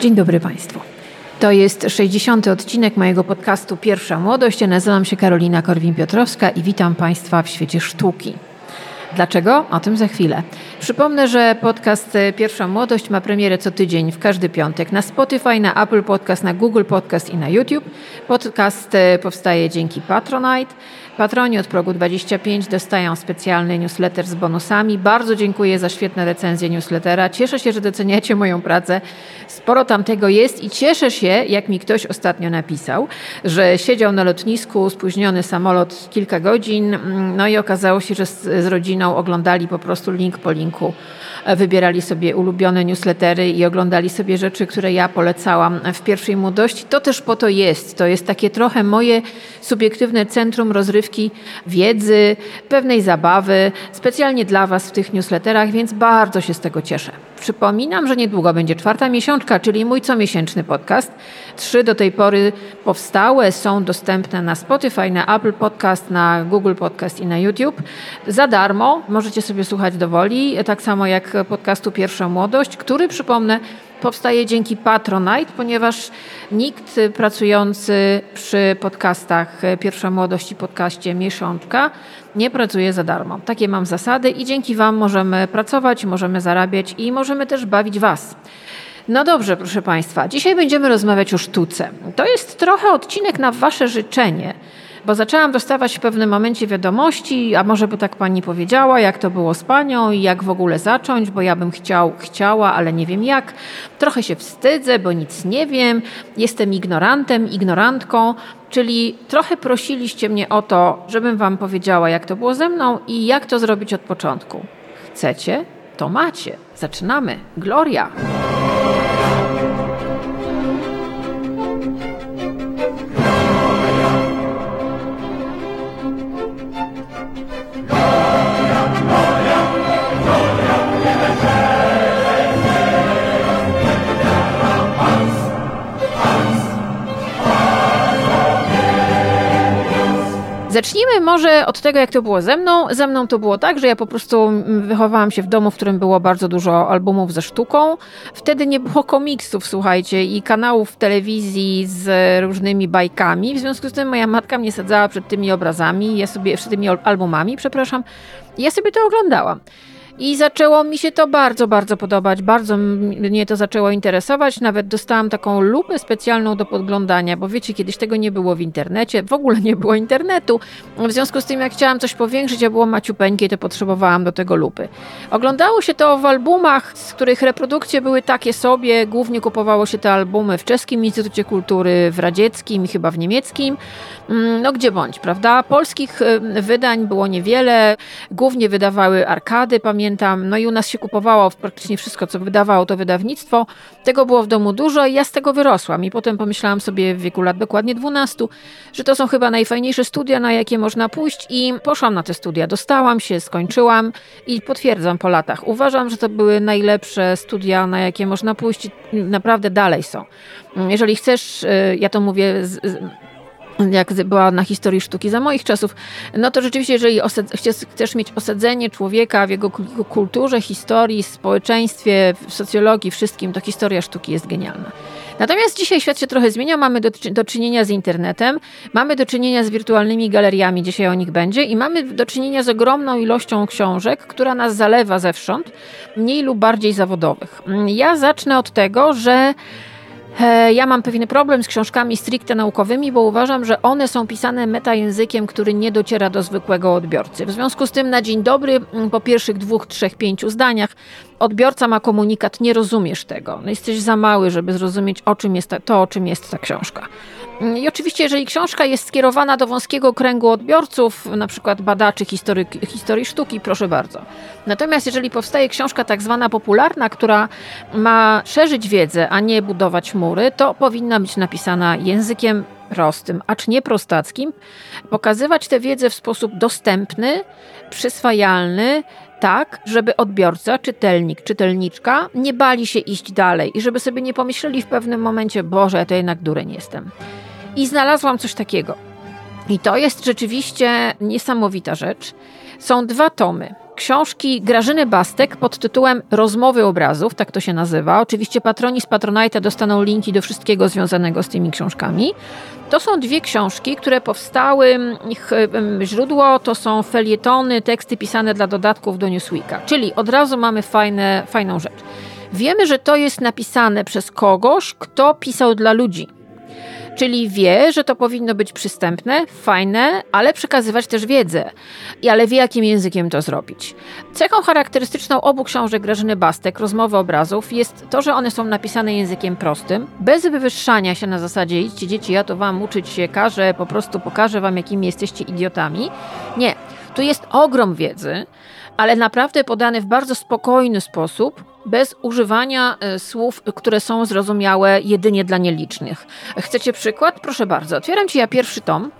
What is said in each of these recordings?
Dzień dobry Państwu. To jest 60. odcinek mojego podcastu Pierwsza Młodość. Ja nazywam się Karolina Korwin-Piotrowska i witam Państwa w świecie sztuki. Dlaczego? O tym za chwilę. Przypomnę, że podcast Pierwsza Młodość ma premierę co tydzień w każdy piątek na Spotify, na Apple Podcast, na Google Podcast i na YouTube. Podcast e, powstaje dzięki Patronite. Patroni od progu 25 dostają specjalny newsletter z bonusami. Bardzo dziękuję za świetne recenzje newslettera. Cieszę się, że doceniacie moją pracę. Sporo tam tego jest i cieszę się, jak mi ktoś ostatnio napisał, że siedział na lotnisku, spóźniony samolot kilka godzin, no i okazało się, że z, z rodziną oglądali po prostu link po linku wybierali sobie ulubione newslettery i oglądali sobie rzeczy, które ja polecałam w pierwszej młodości. To też po to jest. To jest takie trochę moje subiektywne centrum rozrywki wiedzy, pewnej zabawy, specjalnie dla Was w tych newsletterach, więc bardzo się z tego cieszę. Przypominam, że niedługo będzie czwarta miesiączka, czyli mój comiesięczny podcast. Trzy do tej pory powstałe są dostępne na Spotify, na Apple Podcast, na Google Podcast i na YouTube. Za darmo możecie sobie słuchać do woli, tak samo jak podcastu Pierwsza Młodość, który przypomnę powstaje dzięki Patronite, ponieważ nikt pracujący przy podcastach Pierwsza Młodość i podcaście Miesiączka nie pracuje za darmo. Takie mam zasady i dzięki Wam możemy pracować, możemy zarabiać i możemy też bawić Was. No dobrze, proszę Państwa, dzisiaj będziemy rozmawiać o sztuce. To jest trochę odcinek na Wasze życzenie bo zaczęłam dostawać w pewnym momencie wiadomości, a może by tak pani powiedziała, jak to było z panią i jak w ogóle zacząć, bo ja bym chciał, chciała, ale nie wiem jak. Trochę się wstydzę, bo nic nie wiem, jestem ignorantem, ignorantką, czyli trochę prosiliście mnie o to, żebym wam powiedziała, jak to było ze mną i jak to zrobić od początku. Chcecie? To macie. Zaczynamy. Gloria! Zacznijmy może od tego, jak to było ze mną. Ze mną to było tak, że ja po prostu wychowałam się w domu, w którym było bardzo dużo albumów ze sztuką. Wtedy nie było komiksów, słuchajcie, i kanałów w telewizji z różnymi bajkami. W związku z tym moja matka mnie sadzała przed tymi obrazami, ja sobie, przed tymi albumami, przepraszam. Ja sobie to oglądałam. I zaczęło mi się to bardzo, bardzo podobać, bardzo mnie to zaczęło interesować. Nawet dostałam taką lupę specjalną do podglądania, bo wiecie, kiedyś tego nie było w internecie, w ogóle nie było internetu. W związku z tym, jak chciałam coś powiększyć, a było maciupeńkie, to potrzebowałam do tego lupy. Oglądało się to w albumach, z których reprodukcje były takie sobie. Głównie kupowało się te albumy w Czeskim Instytucie Kultury, w radzieckim i chyba w niemieckim. Mm, no gdzie bądź, prawda? Polskich wydań było niewiele. Głównie wydawały arkady, pamiętam pamiętam. No i u nas się kupowało praktycznie wszystko, co wydawało to wydawnictwo. Tego było w domu dużo i ja z tego wyrosłam. I potem pomyślałam sobie w wieku lat dokładnie 12, że to są chyba najfajniejsze studia, na jakie można pójść i poszłam na te studia. Dostałam się, skończyłam i potwierdzam po latach. Uważam, że to były najlepsze studia, na jakie można pójść i naprawdę dalej są. Jeżeli chcesz, y, ja to mówię z, jak była na historii sztuki za moich czasów, no to rzeczywiście, jeżeli chcesz mieć osadzenie człowieka w jego kulturze, historii, społeczeństwie, socjologii, wszystkim, to historia sztuki jest genialna. Natomiast dzisiaj świat się trochę zmienia, mamy do, do, czynienia z internetem, mamy do czynienia z wirtualnymi galeriami, dzisiaj o nich będzie, i mamy do czynienia z ogromną ilością książek, która nas zalewa zewsząd, mniej lub bardziej zawodowych. Ja zacznę od tego, że ja mam pewien problem z książkami stricte naukowymi, bo uważam, że one są pisane metajęzykiem, który nie dociera do zwykłego odbiorcy. W związku z tym na dzień dobry, mm, po pierwszych dwóch, trzech, pięciu zdaniach, odbiorca ma komunikat, nie rozumiesz tego. No jesteś za mały, żeby zrozumieć, o czym jest ta, to, o czym jest ta książka. Mm, I oczywiście, jeżeli książka jest skierowana do wąskiego kręgu odbiorców, na przykład badaczy historii, sztuki, proszę bardzo. Natomiast jeżeli powstaje książka tak zwana popularna, która ma szerzyć wiedzę, a nie budować mury, to powinna być napisana językiem prostym, acz nie prostackim, pokazywać tę wiedzę w sposób dostępny, przyswajalny, tak, żeby odbiorca, czytelnik, czytelniczka nie bali się iść dalej i żeby sobie nie pomyśleli w pewnym momencie, Boże, ja to jednak dureń jestem. I znalazłam coś takiego. I to jest rzeczywiście niesamowita rzecz. Są dwa tomy. Książki Grażyny Bastek pod tytułem Rozmowy obrazów, tak to się nazywa. Oczywiście patroni z Patronite dostaną linki do wszystkiego związanego z tymi książkami. To są dwie książki, które powstały, ich źródło to są felietony, teksty pisane dla dodatków do Newsweeka, czyli od razu mamy fajne, fajną rzecz. Wiemy, że to jest napisane przez kogoś, kto pisał dla ludzi. Czyli wie, że to powinno być przystępne, fajne, ale przekazywać też wiedzę. I ale wie, jakim językiem to zrobić. Cechą charakterystyczną obu książek Grażyny Bastek, Rozmowy obrazów, jest to, że one są napisane językiem prostym, bez wywyższania się na zasadzie idźcie dzieci, ja to wam uczyć się każę, po prostu pokażę wam, jakimi jesteście idiotami. Nie. Tu jest ogrom wiedzy, ale naprawdę podany w bardzo spokojny sposób, bez używania e, słów, które są zrozumiałe jedynie dla nielicznych. Chcecie przykład? Proszę bardzo. Otwieram ci ja pierwszy tom.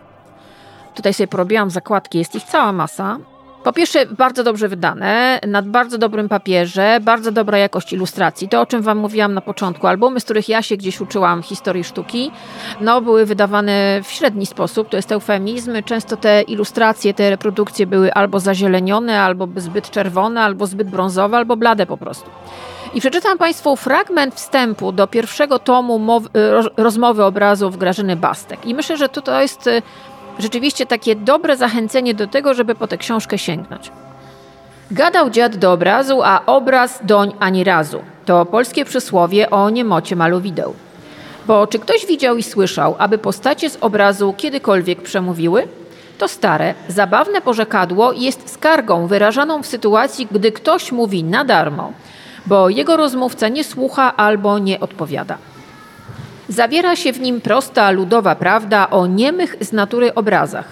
Tutaj sobie porobiłam zakładki, jest ich cała masa. Po pierwsze, bardzo dobrze wydane, na bardzo dobrym papierze, bardzo dobra jakość ilustracji. To, o czym Wam mówiłam na początku, albumy, z których ja się gdzieś uczyłam historii sztuki, no, były wydawane w średni sposób, to jest eufemizm. Często te ilustracje, te reprodukcje były albo zazielenione, albo zbyt czerwone, albo zbyt brązowe, albo blade po prostu. I przeczytam Państwu fragment wstępu do pierwszego tomu mowy, rozmowy obrazów Grażyny Bastek. I myślę, że to jest rzeczywiście takie dobre zachęcenie do tego, żeby po tę książkę sięgnąć. Gadał dziad do obrazu, a obraz doń ani razu. To polskie przysłowie o niemocie maluwideł. Bo czy ktoś widział i słyszał, aby postacie z obrazu kiedykolwiek przemówiły? To stare, zabawne porzekadło jest skargą wyrażaną w sytuacji, gdy ktoś mówi na darmo, bo jego rozmówca nie słucha albo nie odpowiada. Zawiera się w nim prosta, ludowa prawda o niemych z natury obrazach,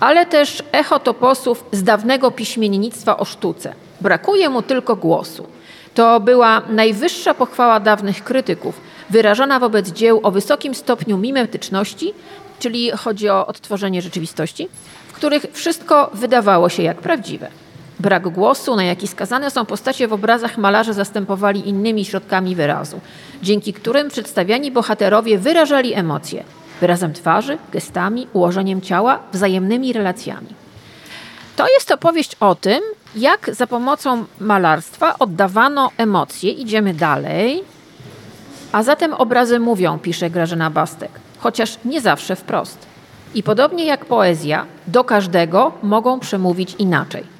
ale też echo toposów z dawnego piśmiennictwa o sztuce. Brakuje mu tylko głosu. To była najwyższa pochwała dawnych krytyków, wyrażona wobec dzieł o wysokim stopniu mimetyczności, czyli chodzi o odtworzenie rzeczywistości, w których wszystko wydawało się jak prawdziwe. Brak głosu, na jaki skazane są postacie w obrazach malarze zastępowali innymi środkami wyrazu, dzięki którym przedstawiani bohaterowie wyrażali emocje wyrazem twarzy, gestami, ułożeniem ciała, wzajemnymi relacjami. To jest opowieść o tym, jak za pomocą malarstwa oddawano emocje. Idziemy dalej. A zatem obrazy mówią, pisze Grażyna Bastek, chociaż nie zawsze wprost. I podobnie jak poezja, do każdego mogą przemówić inaczej.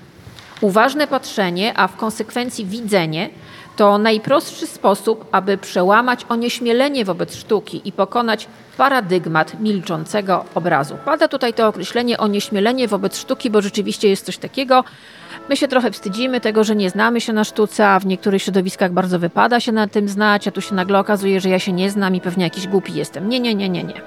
Uważne patrzenie, a w konsekwencji widzenie, to najprostszy sposób, aby przełamać onieśmielenie wobec sztuki i pokonać paradygmat milczącego obrazu. Pada tutaj to określenie onieśmielenie wobec sztuki, bo rzeczywiście jest coś takiego. My się trochę wstydzimy tego, że nie znamy się na sztuce, a w niektórych środowiskach bardzo wypada się na tym znać, a tu się nagle okazuje, że ja się nie znam i pewnie jakiś głupi jestem. Nie, nie, nie, nie, nie.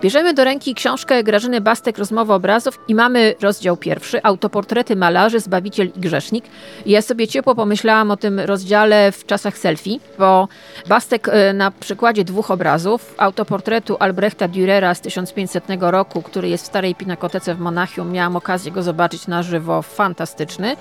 Bierzemy do ręki książkę Grażyny Bastek Rozmowa obrazów i mamy rozdział pierwszy, autoportrety malarzy, Zbawiciel i Grzesznik. I ja sobie ciepło pomyślałam o tym rozdziale w czasach selfie, bo Bastek e, na przykładzie dwóch obrazów, autoportretu Albrechta Dürera z 1500 roku, który jest w starej pinakotece w Monachium, miałam okazję go zobaczyć na żywo, fantastyczny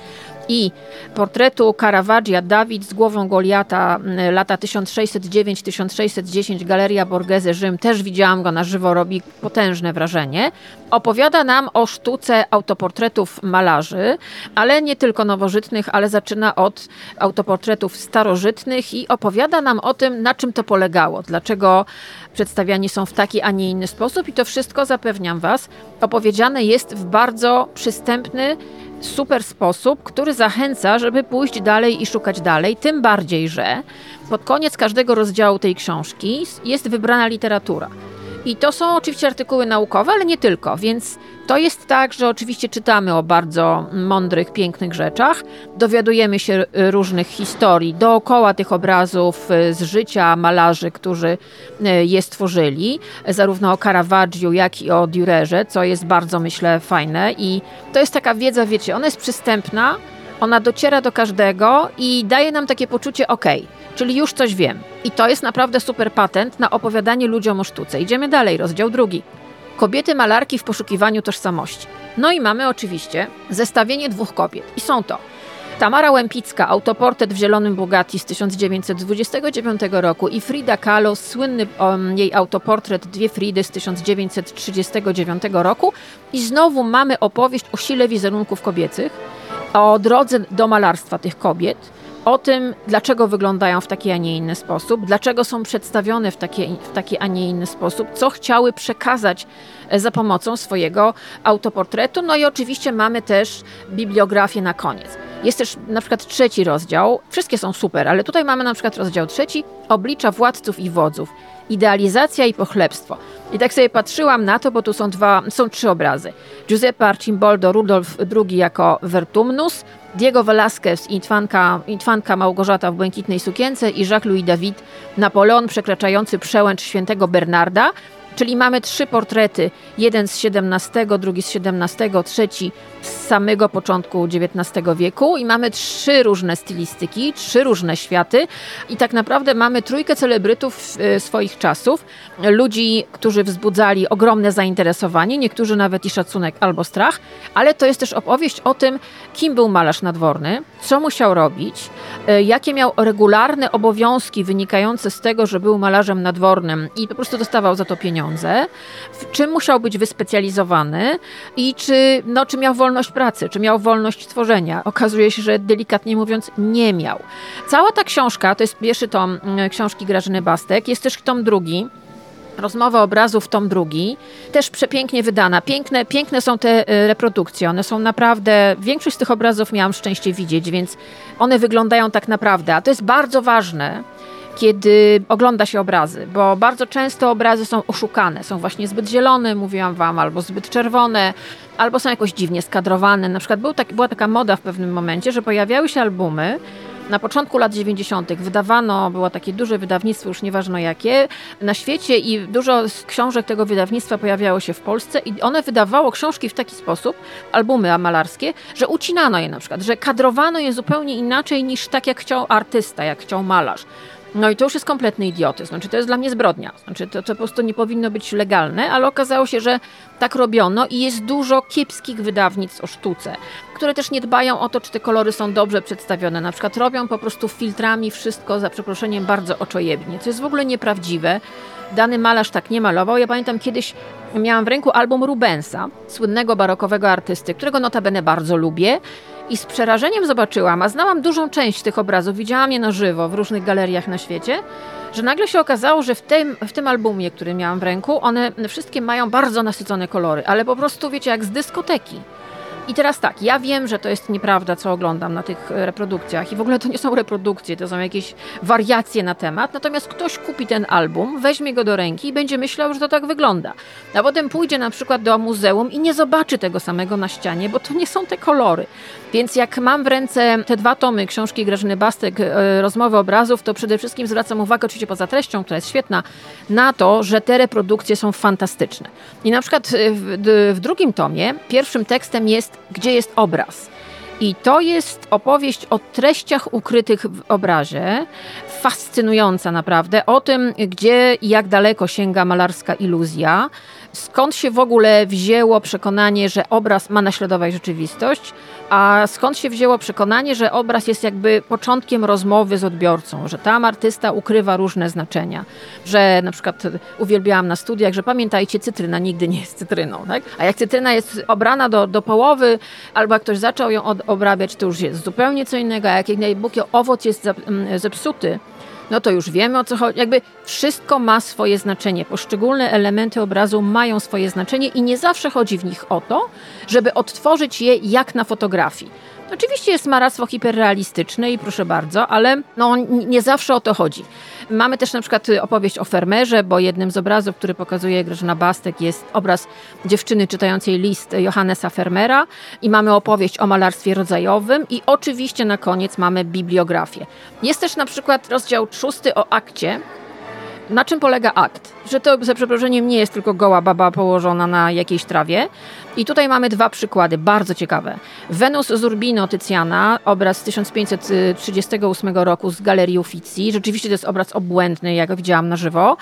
i portretu Caravaggia Dawid z głową Goliata lata 1609-1610 Galeria Borghese Rzym, też widziałam go na żywo, robi potężne wrażenie. Opowiada nam o sztuce autoportretów malarzy, ale nie tylko nowożytnych, ale zaczyna od autoportretów starożytnych i opowiada nam o tym, na czym to polegało, dlaczego przedstawiani są w taki, a nie inny sposób i to wszystko, zapewniam Was, opowiedziane jest w bardzo przystępny, super sposób, który zachęca, żeby pójść dalej i szukać dalej. Tym bardziej, że pod koniec każdego rozdziału tej książki jest wybrana literatura. I to są oczywiście artykuły naukowe, ale nie tylko, więc to jest tak, że oczywiście czytamy o bardzo mądrych, pięknych rzeczach, dowiadujemy się różnych historii dookoła tych obrazów y, z życia malarzy, którzy y, je stworzyli, zarówno o Caravaggiu, jak i o Dürerze, co jest bardzo, myślę, fajne. I to jest taka wiedza, wiecie, ona jest przystępna, ona dociera do każdego i daje nam takie poczucie, ok, czyli już coś wiem. I to jest naprawdę super patent na opowiadanie ludziom o sztuce. Idziemy dalej, rozdział drugi. Kobiety malarki w poszukiwaniu tożsamości. No i mamy oczywiście zestawienie dwóch kobiet. I są to Tamara Łępicka, autoportret w zielonym Bugatti z 1929 roku i Frida Kahlo, słynny um, jej autoportret Dwie Fridy z 1939 roku. I znowu mamy opowieść o sile wizerunków kobiecych o drodze do malarstwa tych kobiet, o tym, dlaczego wyglądają w taki, a nie inny sposób, dlaczego są przedstawione w taki, w taki, a nie inny sposób, co chciały przekazać za pomocą swojego autoportretu. No i oczywiście mamy też bibliografię na koniec. Jest też na przykład trzeci rozdział, wszystkie są super, ale tutaj mamy na przykład rozdział trzeci, oblicza władców i wodzów, idealizacja i pochlebstwo. I tak sobie patrzyłam na to, bo tu są dwa, są trzy obrazy. Giuseppe Arcimboldo Rudolf II jako Vertumnus, Diego Velázquez, Intwanka, Intwanka Małgorzata w błękitnej sukience i Jacques-Louis David, Napoleon przekraczający przełęcz świętego Bernarda, Czyli mamy trzy portrety, jeden z XVII, drugi z XVII, trzeci z samego początku XIX wieku. I mamy trzy różne stylistyki, trzy różne światy. I tak naprawdę mamy trójkę celebrytów e, swoich czasów, ludzi, którzy wzbudzali ogromne zainteresowanie, niektórzy nawet i szacunek albo strach, ale to jest też opowieść o tym, kim był malarz nadworny, co musiał robić, e, jakie miał regularne obowiązki wynikające z tego, że był malarzem nadwornym. I po prostu dostawał za to pieniądze, w czym musiał być wyspecjalizowany i czy, no, czy miał wolność pracy, czy miał wolność tworzenia. Okazuje się, że delikatnie mówiąc nie miał. Cała ta książka, to jest pierwszy tom mm, książki Grażyny Bastek, jest też tom drugi, Rozmowa obrazów, tom drugi, też przepięknie wydana. Piękne, piękne są te e, reprodukcje. One są naprawdę. Większość z tych obrazów miałam szczęście widzieć, więc one wyglądają tak naprawdę. A to jest bardzo ważne, kiedy ogląda się obrazy, bo bardzo często obrazy są oszukane. Są właśnie zbyt zielone, mówiłam wam, albo zbyt czerwone, albo są jakoś dziwnie skadrowane. Na przykład był tak, była taka moda w pewnym momencie, że pojawiały się albumy na początku lat 90. wydawano, było takie duże wydawnictwo, już nieważne jakie, na świecie i dużo książek tego wydawnictwa pojawiało się w Polsce i one wydawało książki w taki sposób, albumy malarskie, że ucinano je na przykład, że kadrowano je zupełnie inaczej niż tak jak chciał artysta, jak chciał malarz. No i to już jest kompletny idiotyzm. Znaczy, to jest dla mnie zbrodnia. Znaczy, to, to po prostu nie powinno być legalne, ale okazało się, że tak robiono i jest dużo kiepskich wydawnictw o sztuce, które też nie dbają o to, czy te kolory są dobrze przedstawione. Na przykład robią po prostu filtrami wszystko, za przeproszeniem, bardzo oczojebnie, co jest w ogóle nieprawdziwe. Dany malarz tak nie malował. Ja pamiętam kiedyś miałam w ręku album Rubensa, słynnego barokowego artysty, którego notabene bardzo lubię. I z przerażeniem zobaczyłam, a znałam dużą część tych obrazów, widziałam je na żywo w różnych galeriach na świecie, że nagle się okazało, że w tym, w tym albumie, który miałam w ręku, one wszystkie mają bardzo nasycone kolory, ale po prostu, wiecie, jak z dyskoteki. I teraz tak, ja wiem, że to jest nieprawda, co oglądam na tych e, reprodukcjach i w ogóle to nie są reprodukcje, to są jakieś wariacje na temat, natomiast ktoś kupi ten album, weźmie go do ręki i będzie myślał, że to tak wygląda. A potem pójdzie na przykład do muzeum i nie zobaczy tego samego na ścianie, bo to nie są te kolory. Więc jak mam w ręce te dwa tomy książki Grażyny Bastek, e, Rozmowy obrazów, to przede wszystkim zwracam uwagę, oczywiście poza treścią, która jest świetna, na to, że te reprodukcje są fantastyczne. I na przykład e, w, w drugim tomie pierwszym tekstem jest Gdzie jest obraz? I to jest opowieść o treściach ukrytych w obrazie, fascynująca naprawdę, o tym, gdzie i jak daleko sięga malarska iluzja, skąd się w ogóle wzięło przekonanie, że obraz ma naśladować rzeczywistość, a skąd się wzięło przekonanie, że obraz jest jakby początkiem rozmowy z odbiorcą, że tam artysta ukrywa różne znaczenia, że na przykład uwielbiałam na studiach, że pamiętajcie, cytryna nigdy nie jest cytryną, tak? a jak cytryna jest obrana do, do połowy, albo jak ktoś zaczął ją od, obrabiać, to już jest zupełnie co innego, a jak najbuki owoc jest mm, zepsuty, no to już wiemy o co chodzi. Jakby wszystko ma swoje znaczenie. Poszczególne elementy obrazu mają swoje znaczenie i nie zawsze chodzi w nich o to, żeby odtworzyć je jak na fotografii. Oczywiście jest maractwo hiperrealistyczne i proszę bardzo, ale no, nie zawsze o to chodzi. Mamy też na przykład opowieść o fermerze, bo jednym z obrazów, który pokazuje Grażyna Bastek jest obraz dziewczyny czytającej list Johannesa Fermera i mamy opowieść o malarstwie rodzajowym i oczywiście na koniec mamy bibliografię. Jest też na przykład rozdział szósty o akcie, na czym polega akt? Że to za przeproszeniem nie jest tylko goła baba położona na jakiejś trawie. I tutaj mamy dwa przykłady, bardzo ciekawe. Wenus z Urbino Tycjana, obraz z 1538 roku z Galerii Uffizi. Rzeczywiście to jest obraz obłędny, jak go widziałam na żywo.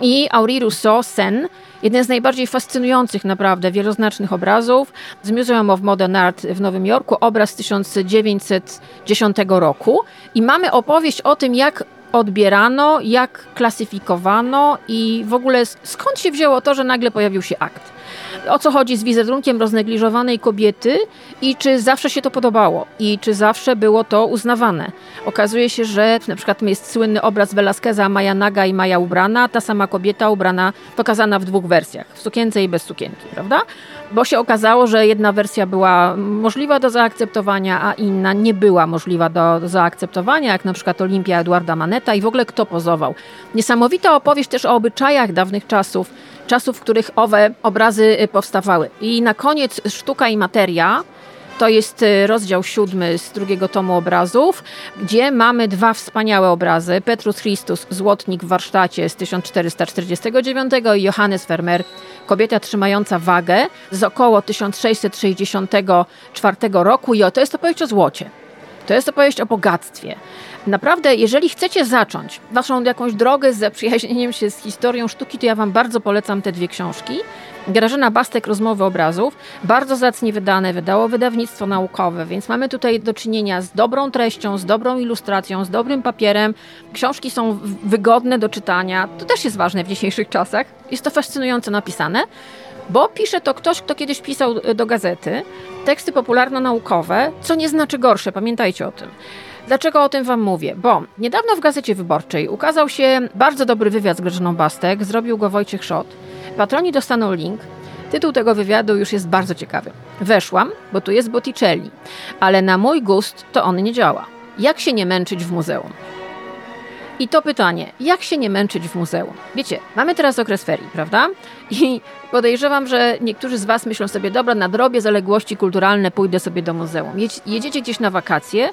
I Henri Rousseau, Sen, jeden z najbardziej fascynujących naprawdę wieloznacznych obrazów z Museum of Modern Art w Nowym Jorku, obraz z 1910 roku. I mamy opowieść o tym, jak odbierano, jak klasyfikowano i w ogóle skąd się wzięło to, że nagle pojawił się akt. O co chodzi z wizerunkiem roznegliżowanej kobiety i czy zawsze się to podobało i czy zawsze było to uznawane. Okazuje się, że na przykład jest słynny obraz Velasqueza Maja naga i Maja ubrana, ta sama kobieta ubrana, pokazana w dwóch wersjach, w sukience i bez sukienki, prawda? Bo się okazało, że jedna wersja była możliwa do zaakceptowania, a inna nie była możliwa do zaakceptowania, jak na przykład Olimpia Eduarda Maneta i w ogóle kto pozował. Niesamowita opowieść też o obyczajach dawnych czasów, czasów, w których owe obrazy y, powstawały. I na koniec sztuka i materia. To jest y, rozdział siódmy z drugiego tomu obrazów, gdzie mamy dwa wspaniałe obrazy. Petrus Christus, złotnik w warsztacie z 1449 i Johannes Vermeer, kobieta trzymająca wagę z około 1664 roku. I to jest opowieść o złocie. To jest opowieść o bogactwie. Naprawdę, jeżeli chcecie zacząć waszą jakąś drogę z zaprzyjaźnieniem się z historią sztuki, to ja wam bardzo polecam te dwie książki. Grażyna Bastek, Rozmowy obrazów, bardzo zacnie wydane, wydało wydawnictwo naukowe, więc mamy tutaj do czynienia z dobrą treścią, z dobrą ilustracją, z dobrym papierem. Książki są wygodne do czytania, to też jest ważne w dzisiejszych czasach. Jest to fascynująco napisane, bo pisze to ktoś, kto kiedyś pisał do gazety teksty popularno-naukowe, co nie znaczy gorsze, pamiętajcie o tym. Dlaczego o tym Wam mówię? Bo niedawno w Gazecie Wyborczej ukazał się bardzo dobry wywiad z Grażyną Bastek, zrobił go Wojciech Szot. Patroni dostaną link. Tytuł tego wywiadu już jest bardzo ciekawy. Weszłam, bo tu jest Botticelli, ale na mój gust to on nie działa. Jak się nie męczyć w muzeum? I to pytanie, jak się nie męczyć w muzeum? Wiecie, mamy teraz okres ferii, prawda? I podejrzewam, że niektórzy z Was myślą sobie, dobra, nadrobię zaległości kulturalne, pójdę sobie do muzeum. Jedziecie gdzieś na wakacje,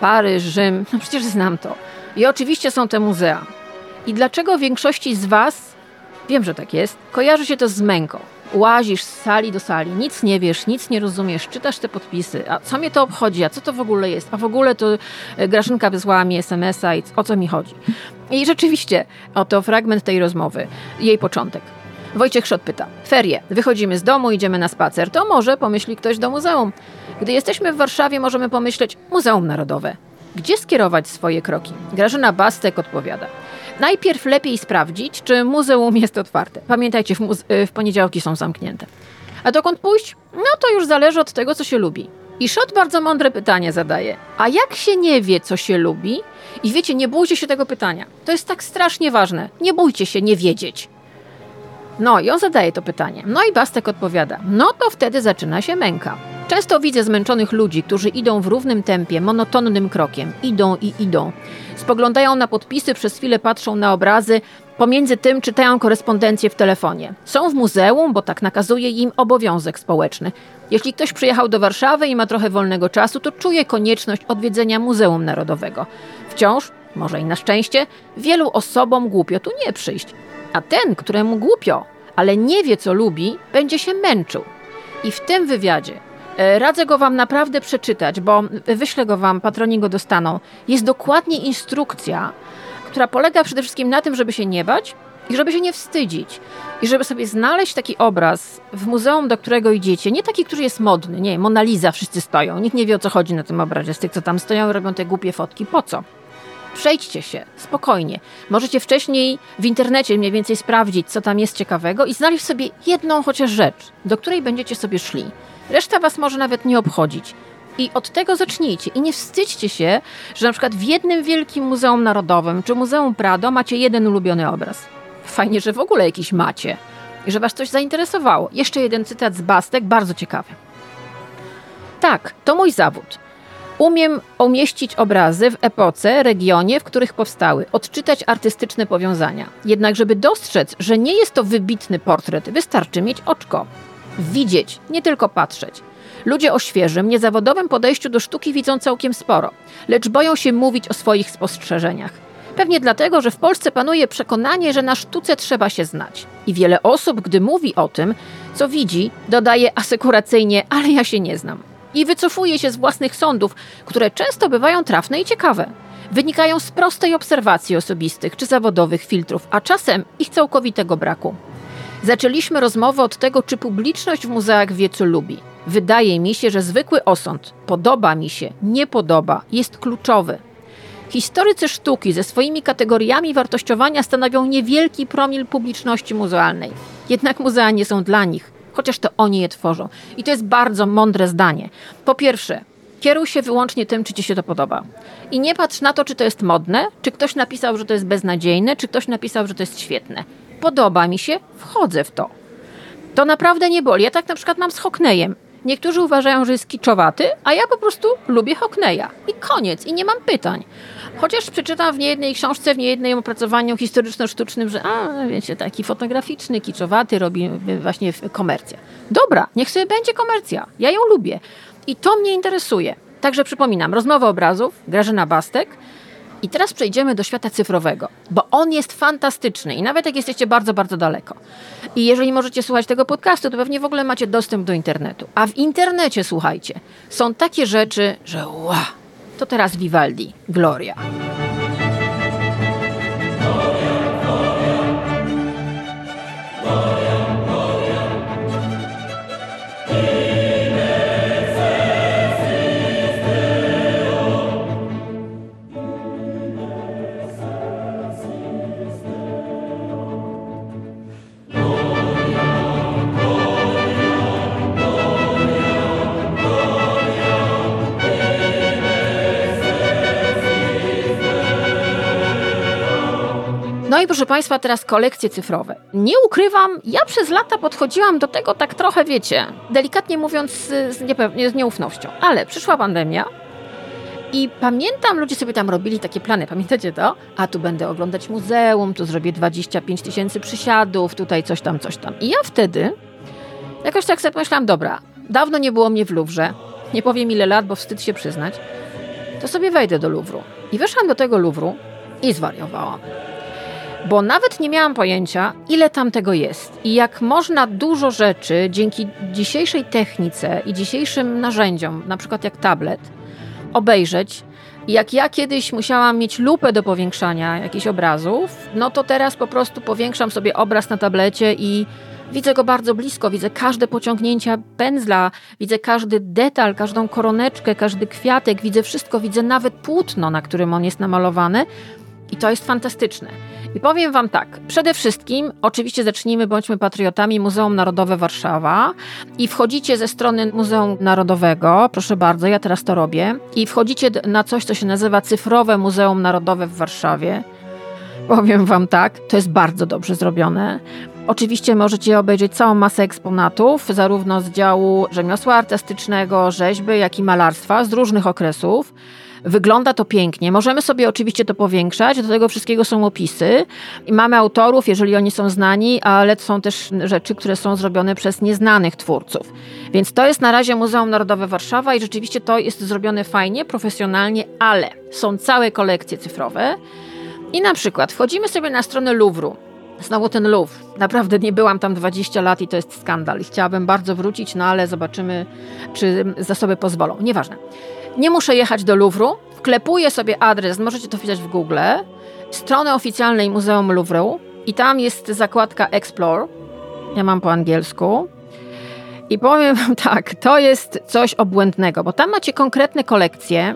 Paryż, Rzym, no przecież znam to. I oczywiście są te muzea. I dlaczego większości z Was, wiem, że tak jest, kojarzy się to z męką? Łazisz z sali do sali, nic nie wiesz, nic nie rozumiesz, czytasz te podpisy, a co mnie to obchodzi, a co to w ogóle jest, a w ogóle to e, Grażynka wysłała mi SMS-a i o co mi chodzi. I rzeczywiście, oto fragment tej rozmowy, jej początek. Wojciech Szot pyta, ferie, wychodzimy z domu, idziemy na spacer, to może pomyśli ktoś do muzeum. Gdy jesteśmy w Warszawie, możemy pomyśleć Muzeum Narodowe. Gdzie skierować swoje kroki? Grażyna Bastek odpowiada. Najpierw lepiej sprawdzić, czy muzeum jest otwarte. Pamiętajcie, w, w poniedziałki są zamknięte. A dokąd pójść? No to już zależy od tego, co się lubi. I Szot bardzo mądre pytanie zadaje. A jak się nie wie, co się lubi? I wiecie, nie bójcie się tego pytania. To jest tak strasznie ważne. Nie bójcie się nie wiedzieć. No i on zadaje to pytanie. No i Bastek odpowiada. No to wtedy zaczyna się męka. Często widzę zmęczonych ludzi, którzy idą w równym tempie, monotonnym krokiem. Idą i idą. Spoglądają na podpisy, przez chwilę patrzą na obrazy, pomiędzy tym czytają korespondencję w telefonie. Są w muzeum, bo tak nakazuje im obowiązek społeczny. Jeśli ktoś przyjechał do Warszawy i ma trochę wolnego czasu, to czuje konieczność odwiedzenia Muzeum Narodowego. Wciąż, może i na szczęście, wielu osobom głupio tu nie przyjść. A ten, któremu głupio, ale nie wie co lubi, będzie się męczył. I w tym wywiadzie radzę go Wam naprawdę przeczytać, bo wyślę go Wam, patroni go dostaną. Jest dokładnie instrukcja, która polega przede wszystkim na tym, żeby się nie bać i żeby się nie wstydzić. I żeby sobie znaleźć taki obraz w muzeum, do którego idziecie, nie taki, który jest modny, nie, Mona Lisa, wszyscy stoją, nikt nie wie o co chodzi na tym obrazie, z tych, co tam stoją, robią te głupie fotki, po co? Przejdźcie się, spokojnie. Możecie wcześniej w internecie mniej więcej sprawdzić, co tam jest ciekawego i znaleźć sobie jedną chociaż rzecz, do której będziecie sobie szli. Reszta was może nawet nie obchodzić. I od tego zacznijcie. I nie wstydźcie się, że na przykład w jednym wielkim Muzeum Narodowym czy Muzeum Prado macie jeden ulubiony obraz. Fajnie, że w ogóle jakiś macie. I że was coś zainteresowało. Jeszcze jeden cytat z Bastek, bardzo ciekawy. Tak, to mój zawód. Umiem umieścić obrazy w epoce, regionie, w których powstały, odczytać artystyczne powiązania. Jednak, żeby dostrzec, że nie jest to wybitny portret, wystarczy mieć oczko widzieć, nie tylko patrzeć. Ludzie o świeżym, niezawodowym podejściu do sztuki widzą całkiem sporo, lecz boją się mówić o swoich spostrzeżeniach. Pewnie dlatego, że w Polsce panuje przekonanie, że na sztuce trzeba się znać. I wiele osób, gdy mówi o tym, co widzi, dodaje asekuracyjnie, ale ja się nie znam. I wycofuje się z własnych sądów, które często bywają trafne i ciekawe. Wynikają z prostej obserwacji osobistych czy zawodowych filtrów, a czasem ich całkowitego braku. Zaczęliśmy rozmowę od tego, czy publiczność w muzeach wie, co lubi. Wydaje mi się, że zwykły osąd podoba mi się, nie podoba jest kluczowy. Historycy sztuki ze swoimi kategoriami wartościowania stanowią niewielki promil publiczności muzealnej. Jednak muzea nie są dla nich. chociaż to oni je tworzą. I to jest bardzo mądre zdanie. Po pierwsze, kieruj się wyłącznie tym, czy ci się to podoba. I nie patrz na to, czy to jest modne, czy ktoś napisał, że to jest beznadziejne, czy ktoś napisał, że to jest świetne. Podoba mi się, wchodzę w to. To naprawdę nie boli. Ja tak na przykład mam z Hockneyem. Niektórzy uważają, że jest kiczowaty, a ja po prostu lubię Hockneya. I koniec. I nie mam pytań. Chociaż przeczytam w niejednej książce, w niejednym opracowaniu historyczno-sztucznym, że a, wiecie, taki fotograficzny, kiczowaty robi właśnie komercję. Dobra, niech sobie będzie komercja. Ja ją lubię. I to mnie interesuje. Także przypominam, rozmowa obrazów, Grażyna Bastek. I teraz przejdziemy do świata cyfrowego, bo on jest fantastyczny i nawet jak jesteście bardzo, bardzo daleko. I jeżeli możecie słuchać tego podcastu, to pewnie w ogóle macie dostęp do internetu. A w internecie, słuchajcie, są takie rzeczy, że to teraz Vivaldi, Gloria. No i proszę Państwa, teraz kolekcje cyfrowe. Nie ukrywam, ja przez lata podchodziłam do tego tak trochę, wiecie, delikatnie mówiąc z, z nieufnością. Ale przyszła pandemia i pamiętam, ludzie sobie tam robili takie plany, pamiętacie to? A tu będę oglądać muzeum, tu zrobię 25 tysięcy przysiadów, tutaj coś tam, coś tam. I ja wtedy jakoś tak sobie pomyślałam, dobra, dawno nie było mnie w Louvre, nie powiem ile lat, bo wstyd się przyznać, to sobie wejdę do Louvru. I weszłam do tego Louvru i zwariowałam bo nawet nie miałam pojęcia, ile tam tego jest i jak można dużo rzeczy dzięki dzisiejszej technice i dzisiejszym narzędziom, na przykład jak tablet, obejrzeć. Jak ja kiedyś musiałam mieć lupę do powiększania jakichś obrazów, no to teraz po prostu powiększam sobie obraz na tablecie i widzę go bardzo blisko, widzę każde pociągnięcie pędzla, widzę każdy detal, każdą koroneczkę, każdy kwiatek, widzę wszystko, widzę nawet płótno, na którym on jest namalowany. I to jest fantastyczne. I powiem Wam tak, przede wszystkim, oczywiście zacznijmy, bądźmy patriotami, Muzeum Narodowe Warszawa i wchodzicie ze strony Muzeum Narodowego, proszę bardzo, ja teraz to robię, i wchodzicie na coś, co się nazywa Cyfrowe Muzeum Narodowe w Warszawie. Powiem Wam tak, to jest bardzo dobrze zrobione. Oczywiście możecie obejrzeć całą masę eksponatów, zarówno z działu rzemiosła artystycznego, rzeźby, jak i malarstwa z różnych okresów. Wygląda to pięknie. Możemy sobie oczywiście to powiększać, do tego wszystkiego są opisy i mamy autorów, jeżeli oni są znani, ale są też rzeczy, które są zrobione przez nieznanych twórców. Więc to jest na razie Muzeum Narodowe Warszawa i rzeczywiście to jest zrobione fajnie, profesjonalnie, ale są całe kolekcje cyfrowe. I na przykład wchodzimy sobie na stronę Louvru. Znowu ten Louvre. Naprawdę nie byłam tam 20 lat i to jest skandal. Chciałabym bardzo wrócić, no ale zobaczymy, czy zasoby pozwolą. Nieważne. Nie muszę jechać do Louvru, wklepuję sobie adres, możecie to wpisać w Google, stronę oficjalnej Muzeum Louvru i tam jest zakładka Explore. Ja mam po angielsku. I powiem wam tak, to jest coś obłędnego, bo tam macie konkretne kolekcje,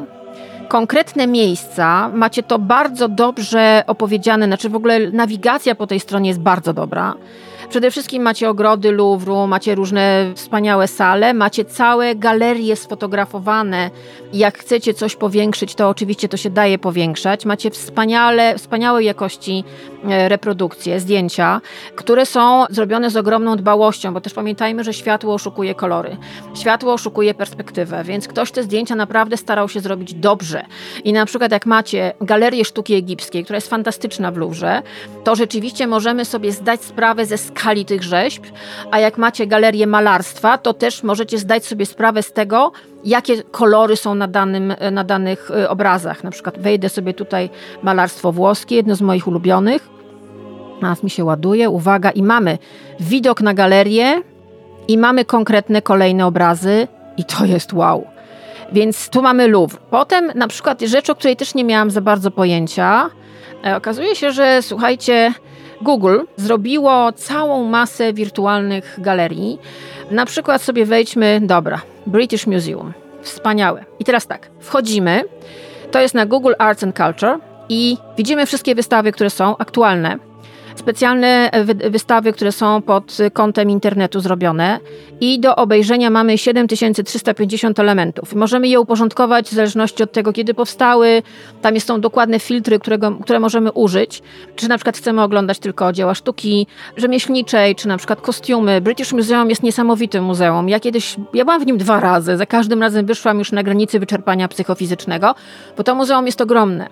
konkretne miejsca, macie to bardzo dobrze opowiedziane, znaczy w ogóle nawigacja po tej stronie jest bardzo dobra. Przede wszystkim macie ogrody Louvru, macie różne wspaniałe sale, macie całe galerie sfotografowane. Jak chcecie coś powiększyć, to oczywiście to się daje powiększać. Macie wspaniale, wspaniałej jakości e, reprodukcje, zdjęcia, które są zrobione z ogromną dbałością, bo też pamiętajmy, że światło oszukuje kolory. Światło oszukuje perspektywę, więc ktoś te zdjęcia naprawdę starał się zrobić dobrze. I na przykład jak macie galerię sztuki egipskiej, która jest fantastyczna w Louvre, to rzeczywiście możemy sobie zdać sprawę ze skali skali tych rzeźb, a jak macie galerię malarstwa, to też możecie zdać sobie sprawę z tego, jakie kolory są na, danym, na danych y, obrazach. Na przykład wejdę sobie tutaj malarstwo włoskie, jedno z moich ulubionych. Teraz mi się ładuje, uwaga, i mamy widok na galerię i mamy konkretne kolejne obrazy i to jest wow. Więc tu mamy Louvre. Potem na przykład rzecz, o której też nie miałam za bardzo pojęcia, e, okazuje się, że słuchajcie, Google zrobiło całą masę wirtualnych galerii. Na przykład sobie wejdźmy, dobra, British Museum. Wspaniałe. I teraz tak, wchodzimy. To jest na Google Arts and Culture i widzimy wszystkie wystawy, które są aktualne. Specjalne wystawy, które są pod kątem internetu zrobione i do obejrzenia mamy 7350 elementów. Możemy je uporządkować w zależności od tego, kiedy powstały. Tam są dokładne filtry, którego, które możemy użyć. Czy na przykład chcemy oglądać tylko dzieła sztuki rzemieślniczej, czy na przykład kostiumy. British Museum jest niesamowitym muzeum. Ja kiedyś, ja byłam w nim dwa razy. Za każdym razem wyszłam już na granicy wyczerpania psychofizycznego, bo to muzeum jest ogromne.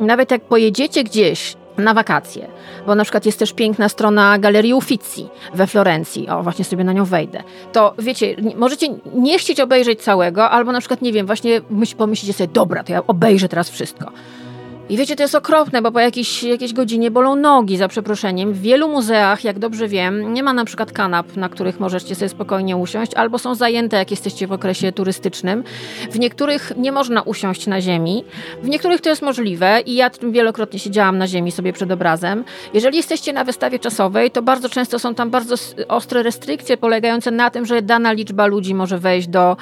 Nawet jak pojedziecie gdzieś na wakacje, bo na przykład jest też piękna strona Galerii Uffizi we Florencji, o właśnie sobie na nią wejdę, to wiecie, możecie nie chcieć obejrzeć całego, albo na przykład, nie wiem, właśnie pomyślicie sobie, dobra, to ja obejrzę teraz wszystko. I wiecie, to jest okropne, bo po jakiejś, jakiejś godzinie bolą nogi, za przeproszeniem. W wielu muzeach, jak dobrze wiem, nie ma na przykład kanap, na których możecie sobie spokojnie usiąść, albo są zajęte, jak jesteście w okresie turystycznym. W niektórych nie można usiąść na ziemi, w niektórych to jest możliwe i ja wielokrotnie siedziałam na ziemi sobie przed obrazem. Jeżeli jesteście na wystawie czasowej, to bardzo często są tam bardzo ostre restrykcje polegające na tym, że dana liczba ludzi może wejść do,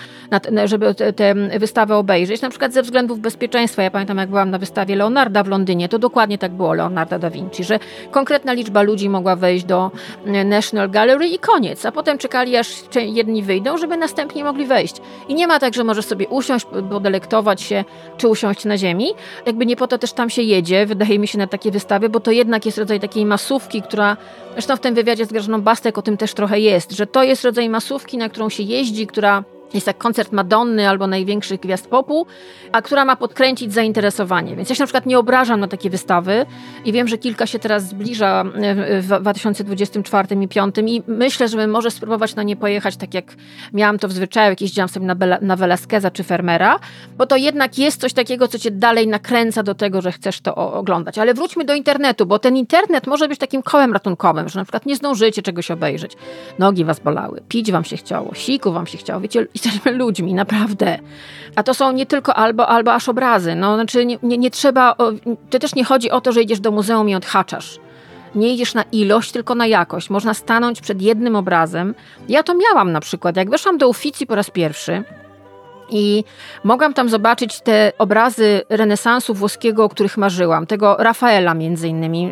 żeby tę wystawę obejrzeć, na przykład ze względów bezpieczeństwa. Ja pamiętam, jak byłam na wystawie Leonardo, Leonarda w Londynie, to dokładnie tak było Leonarda da Vinci, że konkretna liczba ludzi mogła wejść do e, National Gallery i koniec, a potem czekali aż jedni wyjdą, żeby następnie mogli wejść. I nie ma tak, że możesz sobie usiąść, podelektować się, czy usiąść na ziemi. Jakby nie po to też tam się jedzie, wydaje mi się, na takie wystawy, bo to jednak jest rodzaj takiej masówki, która, zresztą w tym wywiadzie z Grażyną Bastek o tym też trochę jest, że to jest rodzaj masówki, na którą się jeździ, która jest jak koncert Madonny albo największych gwiazd popu, a która ma podkręcić zainteresowanie. Więc ja się na przykład nie obrażam na takie wystawy i wiem, że kilka się teraz zbliża w 2024 i 2025 i myślę, że może spróbować na nie pojechać tak jak miałam to w zwyczaju, jak jeździłam sobie na, na Velasqueza czy Fermera, bo to jednak jest coś takiego, co cię dalej nakręca do tego, że chcesz to oglądać. Ale wróćmy do internetu, bo ten internet może być takim kołem ratunkowym, że na przykład nie zdążycie czegoś obejrzeć. Nogi was bolały, pić wam się chciało, siku wam się chciało. Wiecie, jesteśmy ludźmi, naprawdę. A to są nie tylko albo, albo aż obrazy. No, znaczy nie, nie, nie trzeba, to też nie chodzi o to, że idziesz do muzeum i odhaczasz. Nie idziesz na ilość, tylko na jakość. Można stanąć przed jednym obrazem. Ja to miałam na przykład. Jak weszłam do Uffizi po raz pierwszy, i mogłam tam zobaczyć te obrazy renesansu włoskiego, o których marzyłam. Tego Rafaela między innymi,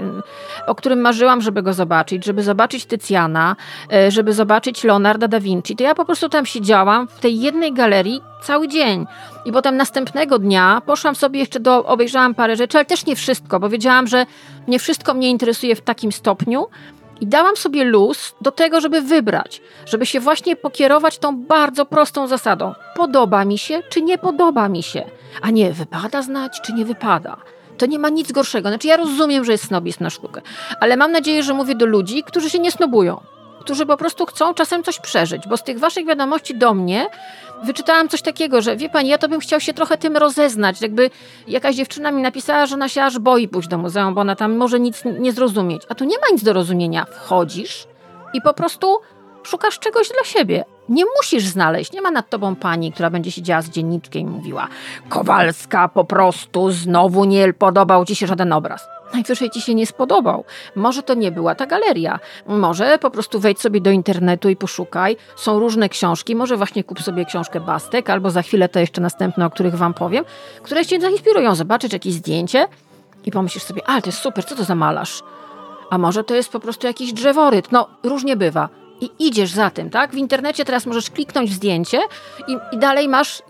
o którym marzyłam, żeby go zobaczyć, żeby zobaczyć Tycjana, e, żeby zobaczyć Leonarda da Vinci. To ja po prostu tam siedziałam w tej jednej galerii cały dzień. I potem następnego dnia poszłam sobie jeszcze do, obejrzałam parę rzeczy, ale też nie wszystko, bo wiedziałam, że nie wszystko mnie interesuje w takim stopniu, i dałam sobie luz do tego, żeby wybrać, żeby się właśnie pokierować tą bardzo prostą zasadą. Podoba mi się, czy nie podoba mi się, a nie wypada znać, czy nie wypada. To nie ma nic gorszego. Znaczy, ja rozumiem, że jest snobizm na sztukę, ale mam nadzieję, że mówię do ludzi, którzy się nie snobują, którzy po prostu chcą czasem coś przeżyć, bo z tych waszych wiadomości do mnie wyczytałam coś takiego, że wie pani, ja to bym chciał się trochę tym rozeznać. Jakby jakaś dziewczyna mi napisała, że ona się aż boi pójść do muzeum, bo ona tam może nic nie zrozumieć. A tu nie ma nic do rozumienia. Wchodzisz i po prostu szukasz czegoś dla siebie. Nie musisz znaleźć, nie ma nad tobą pani, która będzie siedziała z dzienniczkiem i mówiła Kowalska, po prostu znowu nie podobał ci się żaden obraz. Najwyżej ci się nie spodobał. Może to nie była ta galeria. Może po prostu wejdź sobie do internetu i poszukaj. Są różne książki. Może właśnie kup sobie książkę Bastek, albo za chwilę to jeszcze następne, o których wam powiem, które cię zainspirują. Zobaczyć jakieś zdjęcie i pomyślisz sobie, ale to jest super, co to za malarz? A może to jest po prostu jakiś drzeworyt? No, różnie bywa i idziesz za tym, tak? W internecie teraz możesz kliknąć w zdjęcie i, i, dalej masz, y,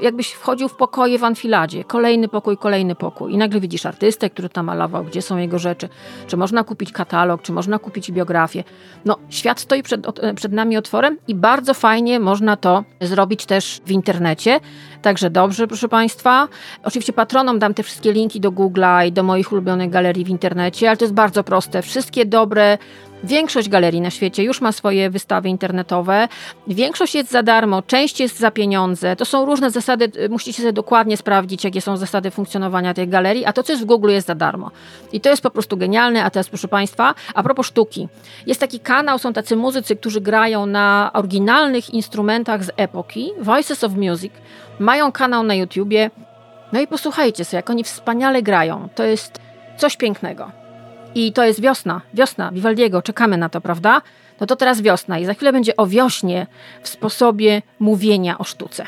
jakbyś wchodził w pokoje w Anfiladzie. Kolejny pokój, kolejny pokój. I nagle widzisz artystę, który tam malował, gdzie są jego rzeczy. Czy można kupić katalog, czy można kupić biografię. No, świat stoi przed, przed nami otworem i bardzo fajnie można to zrobić też w internecie. Także dobrze, proszę Państwa. Oczywiście patronom dam te wszystkie linki do Google'a i do moich ulubionych galerii w internecie, ale to jest bardzo proste. Wszystkie dobre Większość galerii na świecie już ma swoje wystawy internetowe. Większość jest za darmo, część jest za pieniądze. To są różne zasady, musicie sobie dokładnie sprawdzić, jakie są zasady funkcjonowania tej galerii, a to, co jest w Google, jest za darmo. I to jest po prostu genialne. A teraz, proszę Państwa, a propos sztuki. Jest taki kanał, są tacy muzycy, którzy grają na oryginalnych instrumentach z epoki, Voices of Music. Mają kanał na YouTubie. No i posłuchajcie sobie, jak oni wspaniale grają. To jest coś pięknego. I to jest wiosna, wiosna Vivaldiego, czekamy na to, prawda? No to teraz wiosna i za chwilę będzie o wiośnie w sposobie mówienia o sztuce.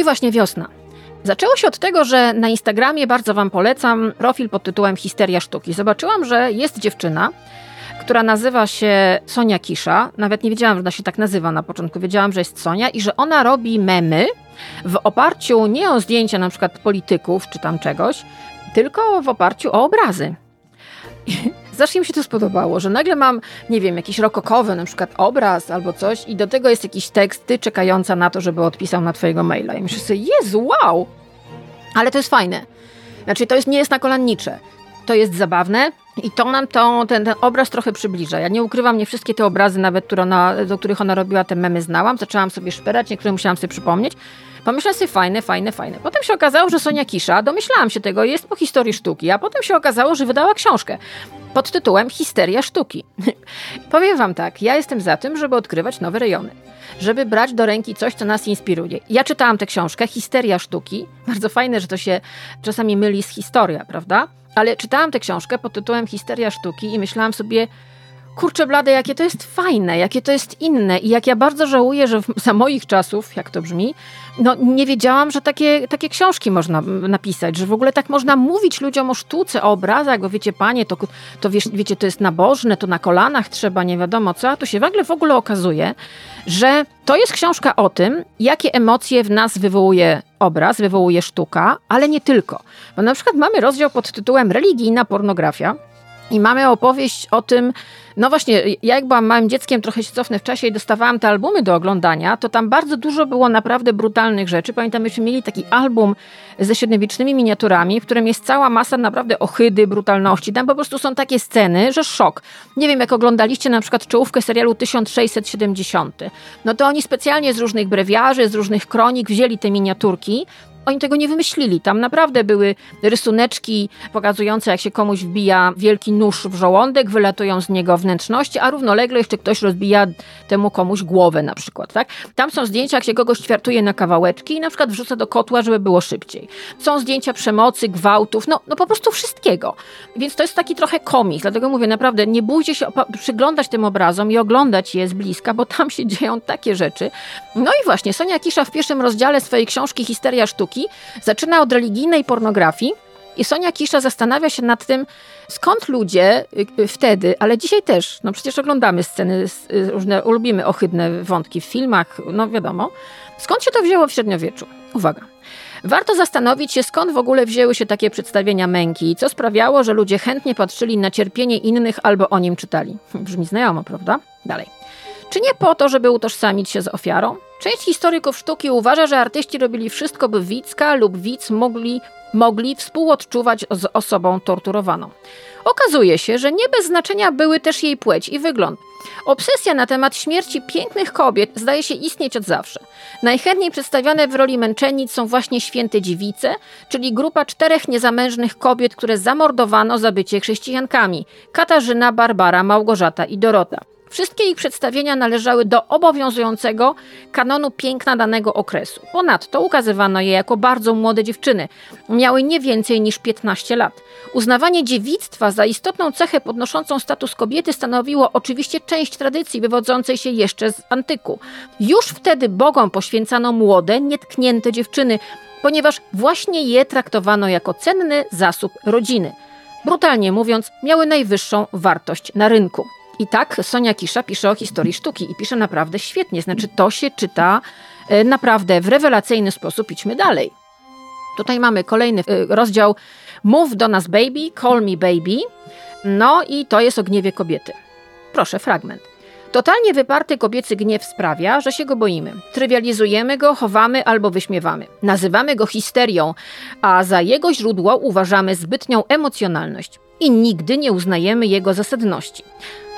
I właśnie wiosna. Zaczęło się od tego, że na Instagramie bardzo Wam polecam profil pod tytułem Histeria Sztuki. Zobaczyłam, że jest dziewczyna, która nazywa się Sonia Kisza. Nawet nie wiedziałam, że ona się tak nazywa na początku. Wiedziałam, że jest Sonia i że ona robi memy w oparciu nie o zdjęcia na przykład polityków czy tam czegoś, tylko w oparciu o obrazy. Zawsze mi się to spodobało, że nagle mam, nie wiem, jakiś rokokowy na przykład obraz albo coś i do tego jest jakiś tekst, ty czekająca na to, żeby odpisał na twojego maila. I myślę sobie, Jezu, wow! Ale to jest fajne. Znaczy, to jest, nie jest nakolannicze. To jest zabawne i to nam to, ten, ten obraz trochę przybliża. Ja nie ukrywam, nie wszystkie te obrazy, nawet które ona, do których ona robiła te memy, znałam. Zaczęłam sobie szperać, niektóre musiałam sobie przypomnieć. Pomyślałam sobie, fajne, fajne, fajne. Potem się okazało, że Sonia Kisza, domyślałam się tego, jest po historii sztuki, a potem się okazało, że wydała książkę pod tytułem Histeria sztuki. Powiem wam tak, ja jestem za tym, żeby odkrywać nowe rejony. Żeby brać do ręki coś, co nas inspiruje. Ja czytałam tę książkę, Histeria sztuki. Bardzo fajne, że to się czasami myli z historia, prawda? Ale czytałam tę książkę pod tytułem Histeria sztuki i myślałam sobie, kurczę blade, jakie to jest fajne, jakie to jest inne. I jak ja bardzo żałuję, że za moich czasów, jak to brzmi, no nie wiedziałam, że takie, takie książki można napisać, że w ogóle tak można mówić ludziom o sztuce, o obrazach, bo wiecie panie, to, to wiesz, wiecie, to jest nabożne, to na kolanach trzeba, nie wiadomo co, a tu się nagle w ogóle okazuje, że to jest książka o tym, jakie emocje w nas wywołuje obraz, wywołuje sztuka, ale nie tylko. Bo na przykład mamy rozdział pod tytułem Religijna pornografia, i mamy opowieść o tym, no właśnie, ja jak byłam małym dzieckiem, trochę się cofnę w czasie i dostawałam te albumy do oglądania, to tam bardzo dużo było naprawdę brutalnych rzeczy. Pamiętam, myśmy mieli taki album ze średniowiecznymi miniaturami, w którym jest cała masa naprawdę ohydy, brutalności. Tam po prostu są takie sceny, że szok. Nie wiem, jak oglądaliście na przykład czołówkę serialu 1670. No to oni specjalnie z różnych brewiarzy, z różnych kronik wzięli te miniaturki oni tego nie wymyślili. Tam naprawdę były rysuneczki pokazujące, jak się komuś wbija wielki nóż w żołądek, wylatują z niego wnętrzności, a równolegle jeszcze ktoś rozbija temu komuś głowę na przykład. Tak? Tam są zdjęcia, jak się kogoś ćwiartuje na kawałeczki i na przykład wrzuca do kotła, żeby było szybciej. Są zdjęcia przemocy, gwałtów, no, no po prostu wszystkiego. Więc to jest taki trochę komiks, dlatego mówię naprawdę, nie bójcie się przyglądać tym obrazom i oglądać je z bliska, bo tam się dzieją takie rzeczy. No i właśnie, Sonia Kisza w pierwszym rozdziale swojej książki Histeria sztuki zaczyna od religijnej pornografii. I Sonia Kisza zastanawia się nad tym, skąd ludzie wtedy, ale dzisiaj też, no przecież oglądamy sceny, y, różne, lubimy ohydne wątki w filmach, no wiadomo, skąd się to wzięło w średniowieczu? Uwaga. Warto zastanowić się, skąd w ogóle wzięły się takie przedstawienia męki i co sprawiało, że ludzie chętnie patrzyli na cierpienie innych albo o nim czytali. Brzmi znajomo, prawda? Dalej. Czy nie po to, żeby utożsamić się z ofiarą? Część historyków sztuki uważa, że artyści robili wszystko, by widzka lub widz mogli, mogli współodczuwać z osobą torturowaną. Okazuje się, że nie bez znaczenia były też jej płeć i wygląd. Obsesja na temat śmierci pięknych kobiet zdaje się istnieć od zawsze. Najchętniej przedstawiane w roli męczennic są właśnie święte dziewice, czyli grupa czterech niezamężnych kobiet, które zamordowano za bycie chrześcijankami: Katarzyna, Barbara, Małgorzata i Dorota. Wszystkie ich przedstawienia należały do obowiązującego kanonu piękna danego okresu. Ponadto ukazywano je jako bardzo młode dziewczyny. Miały nie więcej niż 15 lat. Uznawanie dziewictwa za istotną cechę podnoszącą status kobiety stanowiło oczywiście część tradycji wywodzącej się jeszcze z antyku. Już wtedy bogom poświęcano młode, nietknięte dziewczyny, ponieważ właśnie je traktowano jako cenny zasób rodziny. Brutalnie mówiąc, miały najwyższą wartość na rynku. I tak Sonia Kisza pisze o historii sztuki i pisze naprawdę świetnie. Znaczy, to się czyta e, naprawdę w rewelacyjny sposób. Idźmy dalej. Tutaj mamy kolejny e, rozdział Move do nas baby, call me baby. No i to jest o gniewie kobiety. Proszę, fragment. Totalnie wyparty kobiecy gniew sprawia, że się go boimy. Trywializujemy go, chowamy albo wyśmiewamy. Nazywamy go histerią, a za jego źródło uważamy zbytnią emocjonalność i nigdy nie uznajemy jego zasadności.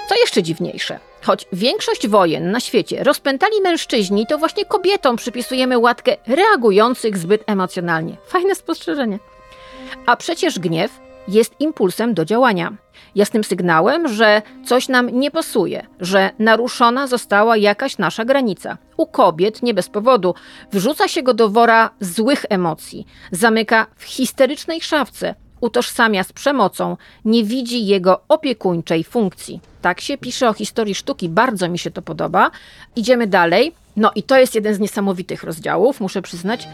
Co jeszcze dziwniejsze, choć większość wojen na świecie rozpętali mężczyźni, to właśnie kobietom przypisujemy łatkę reagujących zbyt emocjonalnie. Fajne spostrzeżenie. A przecież gniew jest impulsem do działania. Jasnym sygnałem, że coś nam nie pasuje, że naruszona została jakaś nasza granica. U kobiet nie bez powodu wrzuca się go do wora złych emocji, zamyka w histerycznej szafce, utożsamia z przemocą, nie widzi jego opiekuńczej funkcji. Tak się pisze o historii sztuki, bardzo mi się to podoba. Idziemy dalej. No i to jest jeden z niesamowitych rozdziałów, muszę przyznać.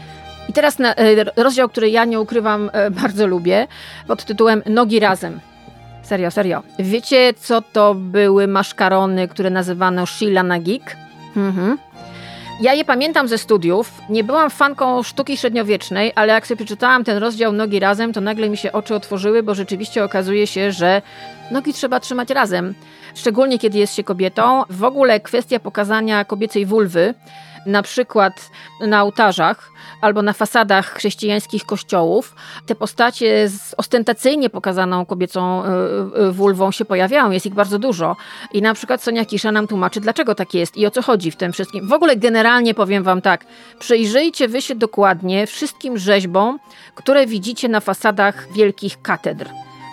I teraz e, rozdział, który ja nie ukrywam, e, bardzo lubię, pod tytułem Nogi razem. Serio, serio. Wiecie, co to były maszkarony, które nazywano Sheila Nagik? Mhm. Ja je pamiętam ze studiów. Nie byłam fanką sztuki średniowiecznej, ale jak sobie przeczytałam ten rozdział Nogi razem, to nagle mi się oczy otworzyły, bo rzeczywiście okazuje się, że nogi trzeba trzymać razem. Szczególnie kiedy jest się kobietą. W ogóle kwestia pokazania kobiecej wulwy na przykład na ołtarzach albo na fasadach chrześcijańskich kościołów, te postacie z ostentacyjnie pokazaną kobiecą e, e, wulwą się pojawiają, jest ich bardzo dużo. I na przykład Sonia Kisza nam tłumaczy, dlaczego tak jest i o co chodzi w tym wszystkim. W ogóle generalnie powiem wam tak, przyjrzyjcie wy się dokładnie wszystkim rzeźbom, które widzicie na fasadach wielkich katedr.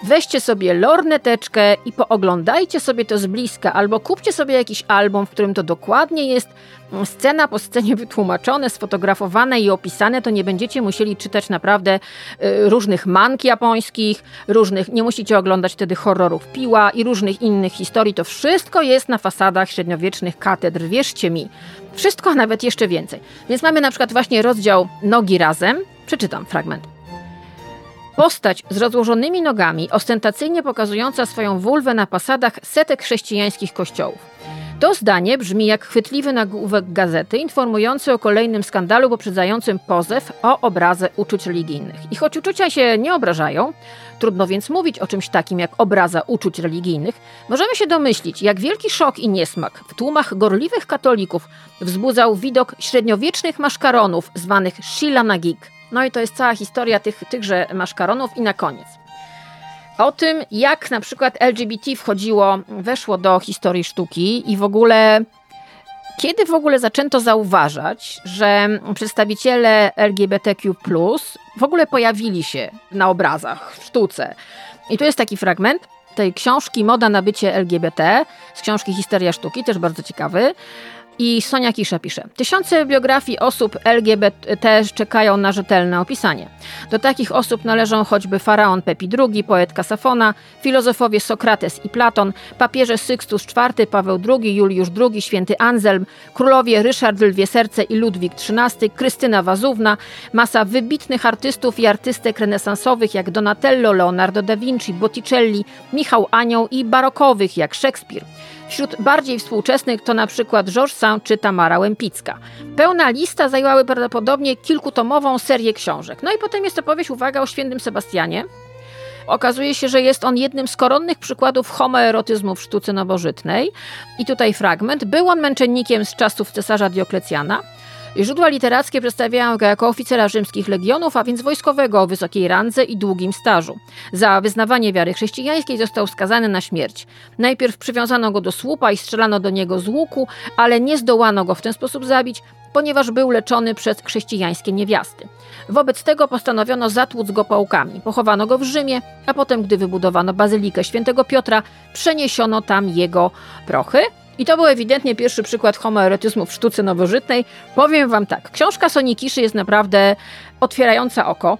Weźcie sobie lorneteczkę i pooglądajcie sobie to z bliska, albo kupcie sobie jakiś album, w którym to dokładnie jest mm, scena po scenie wytłumaczone, sfotografowane i opisane, to nie będziecie musieli czytać naprawdę y, różnych mank japońskich, różnych, nie musicie oglądać wtedy horrorów piła i różnych innych historii. To wszystko jest na fasadach średniowiecznych katedr, wierzcie mi. Wszystko, a nawet jeszcze więcej. Więc mamy na przykład właśnie rozdział Nogi razem. Przeczytam fragment. Postać z rozłożonymi nogami, ostentacyjnie pokazująca swoją wulwę na pasadach setek chrześcijańskich kościołów. To zdanie brzmi jak chwytliwy nagłówek gazety informujący o kolejnym skandalu poprzedzającym pozew o obrazę uczuć religijnych. I choć uczucia się nie obrażają, trudno więc mówić o czymś takim jak obraza uczuć religijnych, możemy się domyślić, jak wielki szok i niesmak w tłumach gorliwych katolików wzbudzał widok średniowiecznych maszkaronów zwanych Shilanagik – no i to jest cała historia tych, tychże maszkaronów i na koniec. O tym, jak na przykład LGBT wchodziło, weszło do historii sztuki i w ogóle kiedy w ogóle zaczęto zauważać, że przedstawiciele LGBTQ w ogóle pojawili się na obrazach, w sztuce. I tu jest taki fragment tej książki Moda na bycie LGBT, z książki Historia sztuki, też bardzo ciekawy. I Sonia Kisza pisze: Tysiące biografii osób LGBT czekają na rzetelne opisanie. Do takich osób należą choćby faraon Pepi II, poetka Safona, filozofowie Sokrates i Platon, papieże Sykstus IV, Paweł II, Juliusz II, święty Anselm, królowie Ryszard Lwie Serce i Ludwik XIII, Krystyna Wazówna, masa wybitnych artystów i artystek renesansowych jak Donatello, Leonardo da Vinci, Botticelli, Michał Anioł i barokowych jak Szekspir. Wśród bardziej współczesnych to na przykład Georges Saint czy Tamara Łempicka. Pełna lista zajęłaby prawdopodobnie kilkutomową serię książek. No i potem jest opowieść, uwaga, o świętym Sebastianie. Okazuje się, że jest on jednym z koronnych przykładów homoerotyzmu w sztuce nowożytnej. I tutaj fragment. Był on męczennikiem z czasów cesarza Dioklecjana. Źródła literackie przedstawiają go jako oficera rzymskich legionów, a więc wojskowego o wysokiej randze i długim stażu. Za wyznawanie wiary chrześcijańskiej został skazany na śmierć. Najpierw przywiązano go do słupa i strzelano do niego z łuku, ale nie zdołano go w ten sposób zabić, ponieważ był leczony przez chrześcijańskie niewiasty. Wobec tego postanowiono zatłuc go pałkami. Pochowano go w Rzymie, a potem, gdy wybudowano bazylikę świętego Piotra, przeniesiono tam jego prochy. I to był ewidentnie pierwszy przykład homoerotyzmu w sztuce nowożytnej. Powiem wam tak, książka Sonikiszy jest naprawdę otwierająca oko.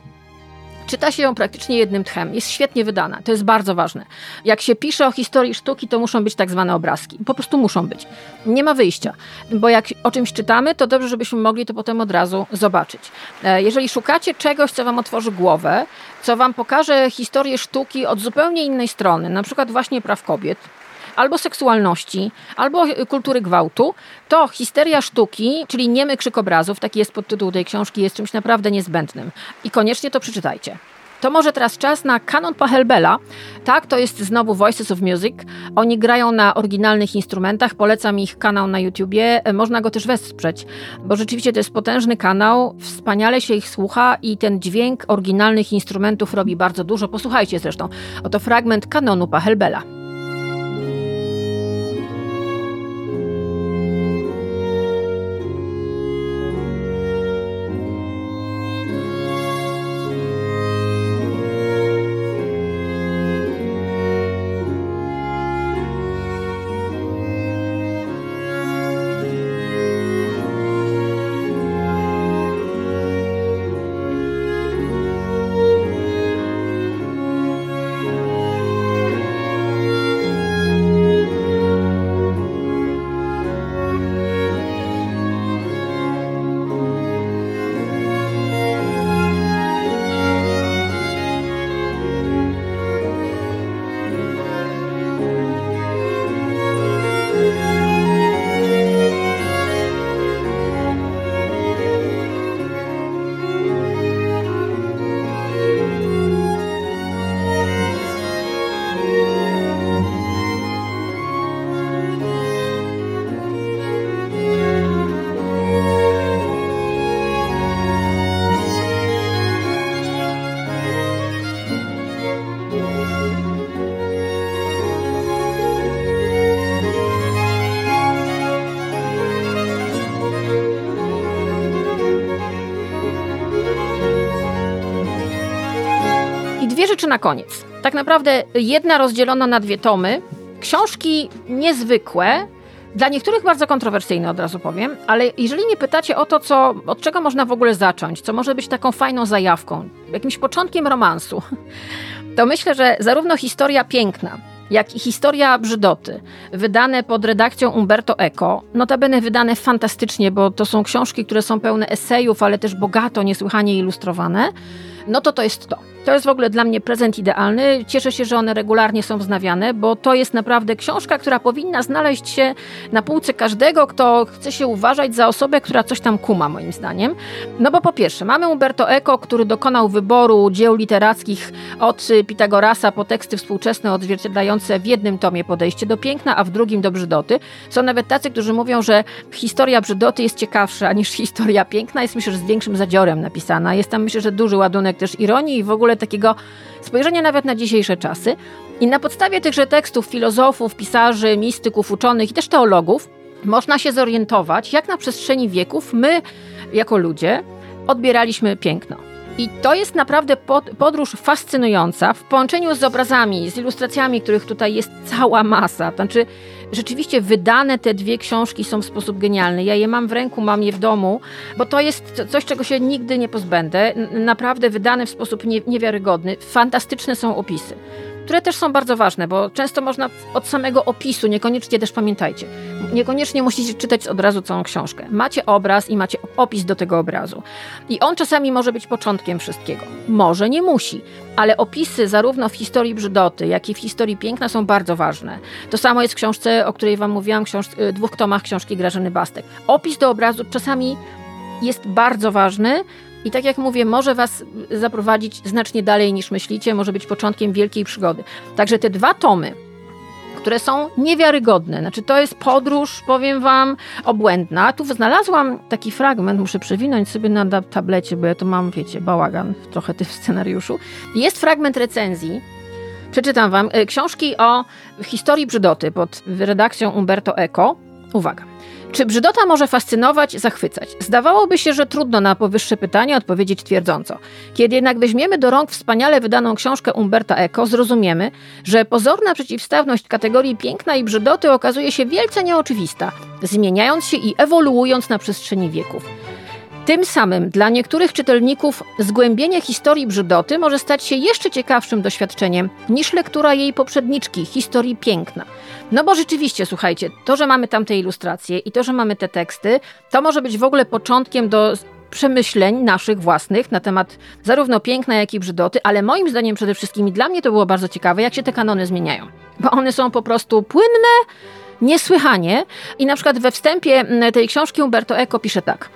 Czyta się ją praktycznie jednym tchem. Jest świetnie wydana. To jest bardzo ważne. Jak się pisze o historii sztuki, to muszą być tak zwane obrazki. Po prostu muszą być. Nie ma wyjścia. Bo jak o czymś czytamy, to dobrze, żebyśmy mogli to potem od razu zobaczyć. E, jeżeli szukacie czegoś, co wam otworzy głowę, co wam pokaże historię sztuki od zupełnie innej strony, na przykład właśnie praw kobiet, albo seksualności, albo kultury gwałtu, to histeria sztuki, czyli niemy krzyk obrazów, taki jest podtytuł tej książki, jest czymś naprawdę niezbędnym. I koniecznie to przeczytajcie. To może teraz czas na kanon Pachelbela. Tak, to jest znowu Voices of Music. Oni grają na oryginalnych instrumentach. Polecam ich kanał na YouTubie. Można go też wesprzeć, bo rzeczywiście to jest potężny kanał. Wspaniale się ich słucha i ten dźwięk oryginalnych instrumentów robi bardzo dużo. Posłuchajcie zresztą. Oto fragment kanonu Pachelbela. Rzeczy na koniec. Tak naprawdę jedna rozdzielona na dwie tomy. Książki niezwykłe, dla niektórych bardzo kontrowersyjne, od razu powiem, ale jeżeli nie pytacie o to, co, od czego można w ogóle zacząć, co może być taką fajną zajawką, jakimś początkiem romansu, to myślę, że zarówno historia piękna, jak i historia brzydoty, wydane pod redakcją Umberto Eco, notabene wydane fantastycznie, bo to są książki, które są pełne esejów, ale też bogato, niesłychanie ilustrowane, no to to jest to. To jest w ogóle dla mnie prezent idealny. Cieszę się, że one regularnie są wznawiane, bo to jest naprawdę książka, która powinna znaleźć się na półce każdego, kto chce się uważać za osobę, która coś tam kuma, moim zdaniem. No bo po pierwsze, mamy Umberto Eco, który dokonał wyboru dzieł literackich od Pitagorasa po teksty współczesne odzwierciedlające w jednym tomie podejście do piękna, a w drugim do brzydoty. Są nawet tacy, którzy mówią, że historia brzydoty jest ciekawsza niż historia piękna. Jest myślę, że z większym zadziorem napisana. Jest tam myślę, że duży ładunek też ironii i w ogóle takiego spojrzenia nawet na dzisiejsze czasy. I na podstawie tychże tekstów filozofów, pisarzy, mistyków, uczonych i też teologów można się zorientować, jak na przestrzeni wieków my, jako ludzie, odbieraliśmy piękno. I to jest naprawdę podróż fascynująca w połączeniu z obrazami, z ilustracjami, których tutaj jest cała masa. Znaczy, rzeczywiście wydane te dwie książki są w sposób genialny. Ja je mam w ręku, mam je w domu, bo to jest coś, czego się nigdy nie pozbędę. Naprawdę wydane w sposób niewiarygodny. Fantastyczne są opisy które też są bardzo ważne, bo często można od samego opisu, niekoniecznie też pamiętajcie, niekoniecznie musicie czytać od razu całą książkę. Macie obraz i macie opis do tego obrazu. I on czasami może być początkiem wszystkiego. Może nie musi, ale opisy zarówno w historii brzydoty, jak i w historii piękna są bardzo ważne. To samo jest w książce, o której wam mówiłam, książ y, dwóch tomach książki Grażyny Bastek. Opis do obrazu czasami jest bardzo ważny, i tak jak mówię, może Was zaprowadzić znacznie dalej niż myślicie, może być początkiem wielkiej przygody. Także te dwa tomy, które są niewiarygodne. Znaczy, to jest podróż, powiem Wam, obłędna. Tu znalazłam taki fragment, muszę przewinąć sobie na tablecie, bo ja tu mam, wiecie, bałagan trochę w scenariuszu. Jest fragment recenzji. Przeczytam Wam e, książki o historii brzydoty pod redakcją Umberto Eco. Uwaga. Czy brzydota może fascynować, zachwycać? Zdawałoby się, że trudno na powyższe pytanie odpowiedzieć twierdząco. Kiedy jednak weźmiemy do rąk wspaniale wydaną książkę Umberta Eco, zrozumiemy, że pozorna przeciwstawność kategorii piękna i brzydoty okazuje się wielce nieoczywista, zmieniając się i ewoluując na przestrzeni wieków. Tym samym dla niektórych czytelników zgłębienie historii brzydoty może stać się jeszcze ciekawszym doświadczeniem niż lektura jej poprzedniczki, historii piękna. No bo rzeczywiście, słuchajcie, to, że mamy tam te ilustracje i to, że mamy te teksty, to może być w ogóle początkiem do przemyśleń naszych własnych na temat zarówno piękna, jak i brzydoty, ale moim zdaniem przede wszystkim i dla mnie to było bardzo ciekawe, jak się te kanony zmieniają. Bo one są po prostu płynne, niesłychanie i na przykład we wstępie tej książki Umberto Eco pisze tak –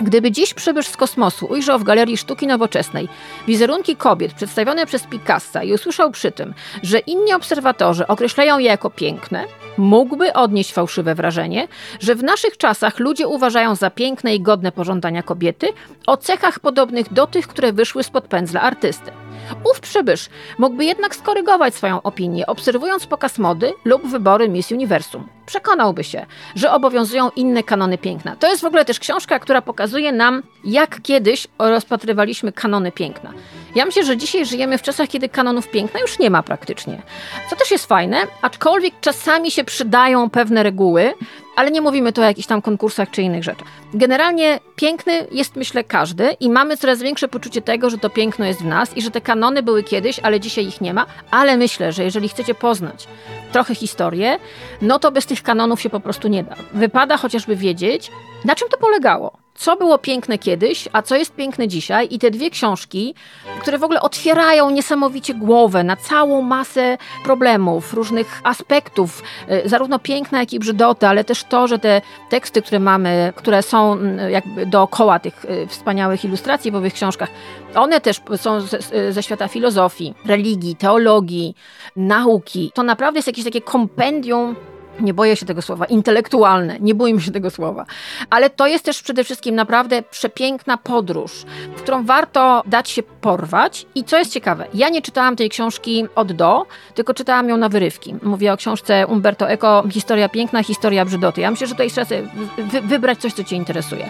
Gdyby dziś przybysz z kosmosu ujrzał w Galerii Sztuki Nowoczesnej wizerunki kobiet przedstawione przez Picassa i usłyszał przy tym, że inni obserwatorzy określają je jako piękne, mógłby odnieść fałszywe wrażenie, że w naszych czasach ludzie uważają za piękne i godne pożądania kobiety o cechach podobnych do tych, które wyszły spod pędzla artysty. Ów przybysz mógłby jednak skorygować swoją opinię, obserwując pokaz mody lub wybory Miss Universum. Przekonałby się, że obowiązują inne kanony piękna. To jest w ogóle też książka, która pokazuje nam, jak kiedyś rozpatrywaliśmy kanony piękna. Ja myślę, że dzisiaj żyjemy w czasach, kiedy kanonów piękna już nie ma praktycznie. Co też jest fajne, aczkolwiek czasami się przydają pewne reguły, ale nie mówimy tu o jakichś tam konkursach czy innych rzeczach. Generalnie piękny jest, myślę, każdy i mamy coraz większe poczucie tego, że to piękno jest w nas i że te kanony były kiedyś, ale dzisiaj ich nie ma. Ale myślę, że jeżeli chcecie poznać trochę historię, no to bez tych kanonów się po prostu nie da. Wypada chociażby wiedzieć, na czym to polegało co było piękne kiedyś, a co jest piękne dzisiaj. I te dwie książki, które w ogóle otwierają niesamowicie głowę na całą masę problemów, różnych aspektów, y, zarówno piękna, jak i brzydoty, ale też to, że te teksty, które mamy, które są mm, jakby dookoła tych y, wspaniałych ilustracji w owych książkach, one też są ze, ze świata filozofii, religii, teologii, nauki. To naprawdę jest jakieś takie kompendium nie boję się tego słowa, intelektualne, nie bójmy się tego słowa. Ale to jest też przede wszystkim naprawdę przepiękna podróż, w którą warto dać się porwać. I co jest ciekawe, ja nie czytałam tej książki od do, tylko czytałam ją na wyrywki. Mówię o książce Umberto Eco, Historia piękna, historia brzydoty. Ja myślę, że tutaj trzeba sobie wy wybrać coś, co cię interesuje.